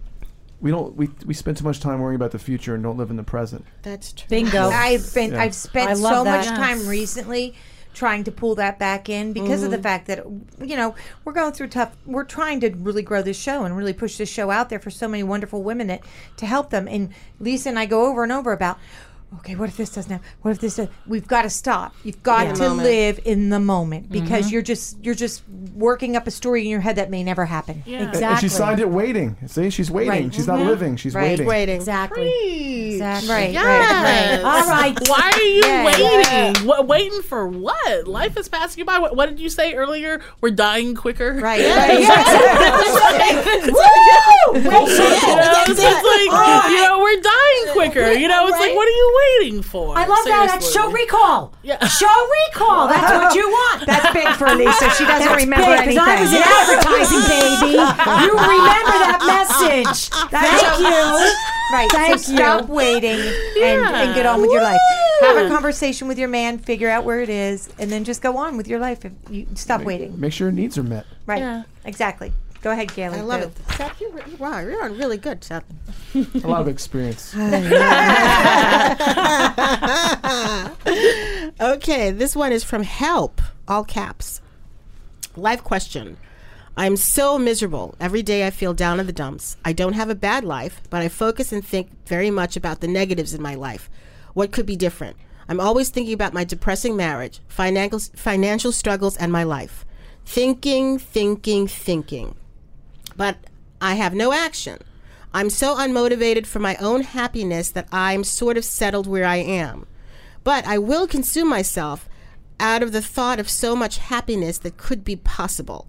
we don't. We we spend too much time worrying about the future and don't live in the present. That's true. Bingo. I've been Yeah. I've spent I love so much that. time recently trying to pull that back in because of the mm-hmm. fact that you know we're going through tough we're trying to really grow this show and really push this show out there for so many wonderful women that, to help them and Lisa and I go over and over about okay what if this does now what if this does we've got to stop you've got Yeah. to Moment. live in the moment because Mm-hmm. you're just you're just working up a story in your head that may never happen yeah. And Exactly. she signed it waiting. See, she's waiting. Right. She's not living. She's Right. waiting. Waiting. Exactly. Exactly. right Yes. right right All right. Why are you Yeah, waiting? What, waiting for what? Life is passing you by. What, what did you say earlier? We're dying quicker. right, right. You know, it's just like, you know, we're dying quicker. You know, it's like, what are you waiting for? I love that. That's show recall. Yeah. Show recall. That's what you want. That's big for Lisa. She doesn't That's remember big, anything. I was in advertising, baby. You remember that message. Thank you. Right. Thank so stop waiting and, and get on with your life. Have a conversation with your man, figure out where it is, and then just go on with your life. If you stop waiting. Make sure your needs are met. Right. Yeah. Exactly. Go ahead, Kaylee. I love Go. it. Seth, you're, re- wow, you're on really good, Seth. A lot of experience. Okay, this one is from Help, all caps. Life question. I'm so miserable. Every day I feel down in the dumps. I don't have a bad life, but I focus and think very much about the negatives in my life. What could be different? I'm always thinking about my depressing marriage, financial financial struggles, and my life. Thinking, thinking, thinking. But I have no action. I'm so unmotivated for my own happiness that I'm sort of settled where I am. But I will consume myself out of the thought of so much happiness that could be possible.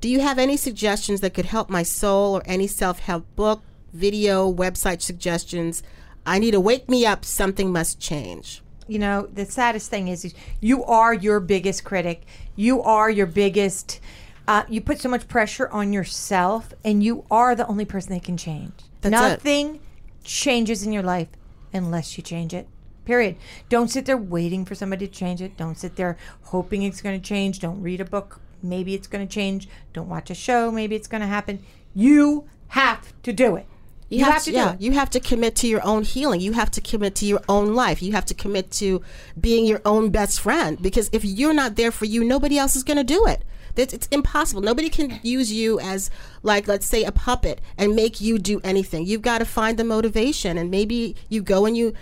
Do you have any suggestions that could help my soul or any self help book, video, website suggestions? I need to wake me up. Something must change. you know the saddest thing is, you are your biggest critic you are your biggest uh, you put so much pressure on yourself and you are the only person that can change That's it. nothing changes in your life unless you change it period don't sit there waiting for somebody to change it don't sit there hoping it's going to change don't read a book maybe it's going to change don't watch a show maybe it's going to happen you have to do it you, have, to, do yeah, it you have to commit to your own healing. You have to commit to your own life. You have to commit to being your own best friend. Because if you're not there for you, nobody else is going to do it. It's, it's impossible. Nobody can use you as, like, let's say, a puppet and make you do anything. You've got to find the motivation, and maybe you go and you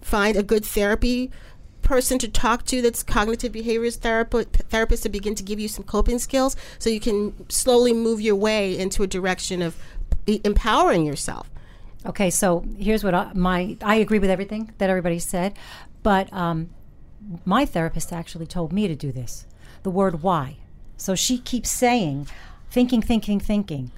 find a good therapy person to talk to that's cognitive behaviorist therapist, therapist to begin to give you some coping skills so you can slowly move your way into a direction of empowering yourself. Okay, so here's what I, my I agree with everything that everybody said, but um, my therapist actually told me to do this. The word why. So she keeps saying, thinking, thinking, thinking.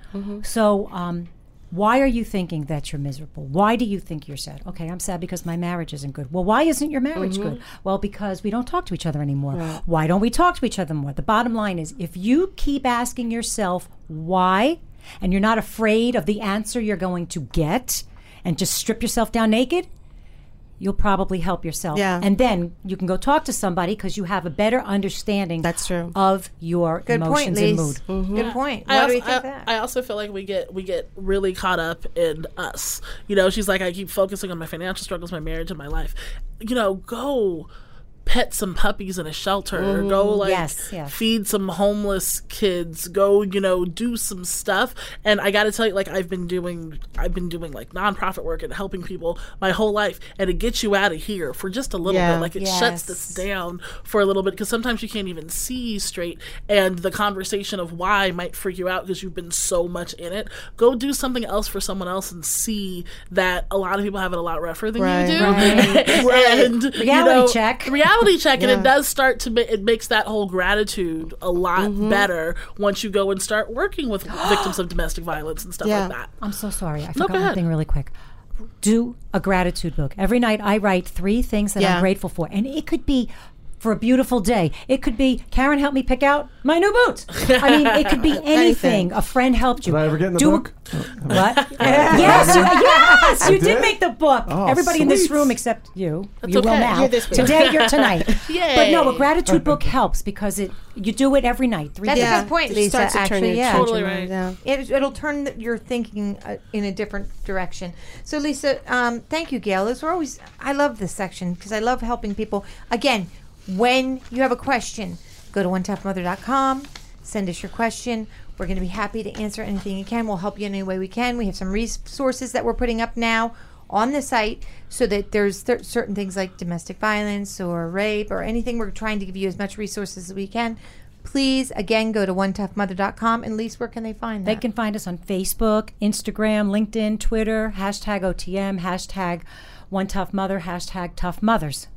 So um, why are you thinking that you're miserable? Why do you think you're sad? Okay, I'm sad because my marriage isn't good. Well, why isn't your marriage good? Well, because we don't talk to each other anymore. Why don't we talk to each other more? The bottom line is if you keep asking yourself why, and you're not afraid of the answer you're going to get, and just strip yourself down naked, you'll probably help yourself. Yeah. And then you can go talk to somebody because you have a better understanding That's true. of your good emotions and Lise. mood. Mm-hmm. good point I why also, do you think I, that I also feel like we get we get really caught up in us. You know, she's like, I keep focusing on my financial struggles, my marriage, and my life. You know, go pet some puppies in a shelter or go mm, like Yes, yeah. feed some homeless kids go you know do some stuff and i gotta tell you like i've been doing i've been doing like nonprofit work and helping people my whole life and it gets you out of here for just a little Yeah. bit like it shuts this down for a little bit because sometimes you can't even see straight and the conversation of why might freak you out because you've been so much in it go do something else for someone else and see that a lot of people have it a lot rougher than Right. you do and you know, check. reality check and it does start to ma- it makes that whole gratitude a lot Mm-hmm. better once you go and start working with victims of domestic violence and stuff Yeah. like that I'm so sorry. I forgot go one thing really quick. Do a gratitude book. Every night I write three things that Yeah. I'm grateful for. And it could be for a beautiful day. It could be Karen helped me pick out my new boots. I mean, it could be anything. A friend helped you. Did I ever get in the Do a- book? What? yes, you, yes, you did? did? make the book. Oh, Everybody in this room except you. you will now. You're this. Today, you're tonight. But no, a gratitude book helps because it you do it every night. Three That's days. a good point, It Lisa. starts to turn Actually, your yeah. attention Totally around, right. yeah. It, it'll turn th- your thinking uh, in a different direction. So, Lisa, um, thank you, Gail. Those are always. I love this section because I love helping people. Again, when you have a question, go to onetoughmother.com, send us your question. We're going to be happy to answer anything you can. We'll help you in any way we can. We have some resources that we're putting up now on the site so that there's cer- certain things like domestic violence or rape or anything. We're trying to give you as much resources as we can. Please, again, go to onetoughmother.com. And Lisa, where can they find that? They can find us on Facebook, Instagram, LinkedIn, Twitter, hashtag OTM, hashtag One Tough Mother, hashtag Tough Mothers.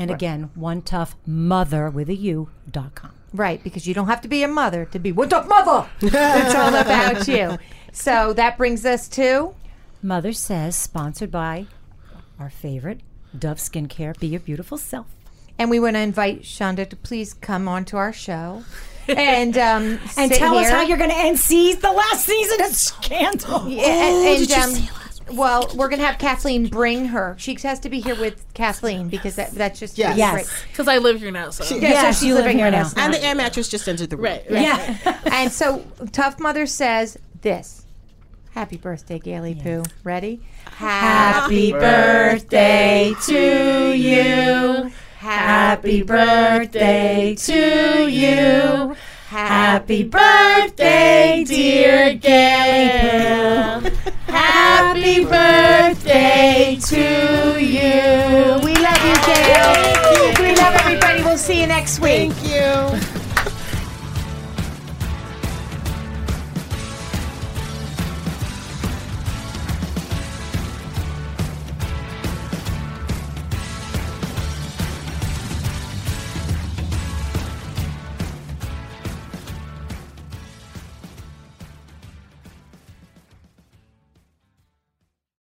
And again, One Tough Mother with a U dot com. Right, because you don't have to be a mother to be one tough mother. it's all about you. So that brings us to Mother Says, sponsored by our favorite Dove Skincare. Be your beautiful self. and we want to invite Shonda to please come on to our show and um, And tell us how you're going to end the last season of Scandal. Yeah, and, and, um, well, we're gonna have Cathleen bring her. She has to be here with Cathleen because that, that's just Yes. Yes. because i live here now so Yeah, Yes, so she's you live living here with now. us And the air mattress just entered the room. right, right. Yeah. and so Tough Mother says this. Happy birthday, Gaily Poo. Ready? Happy birthday to you. Happy birthday to you. Happy birthday, dear Gail. Happy birthday to you. We love you, Gail. We love everybody. We'll see you next week. Thank you.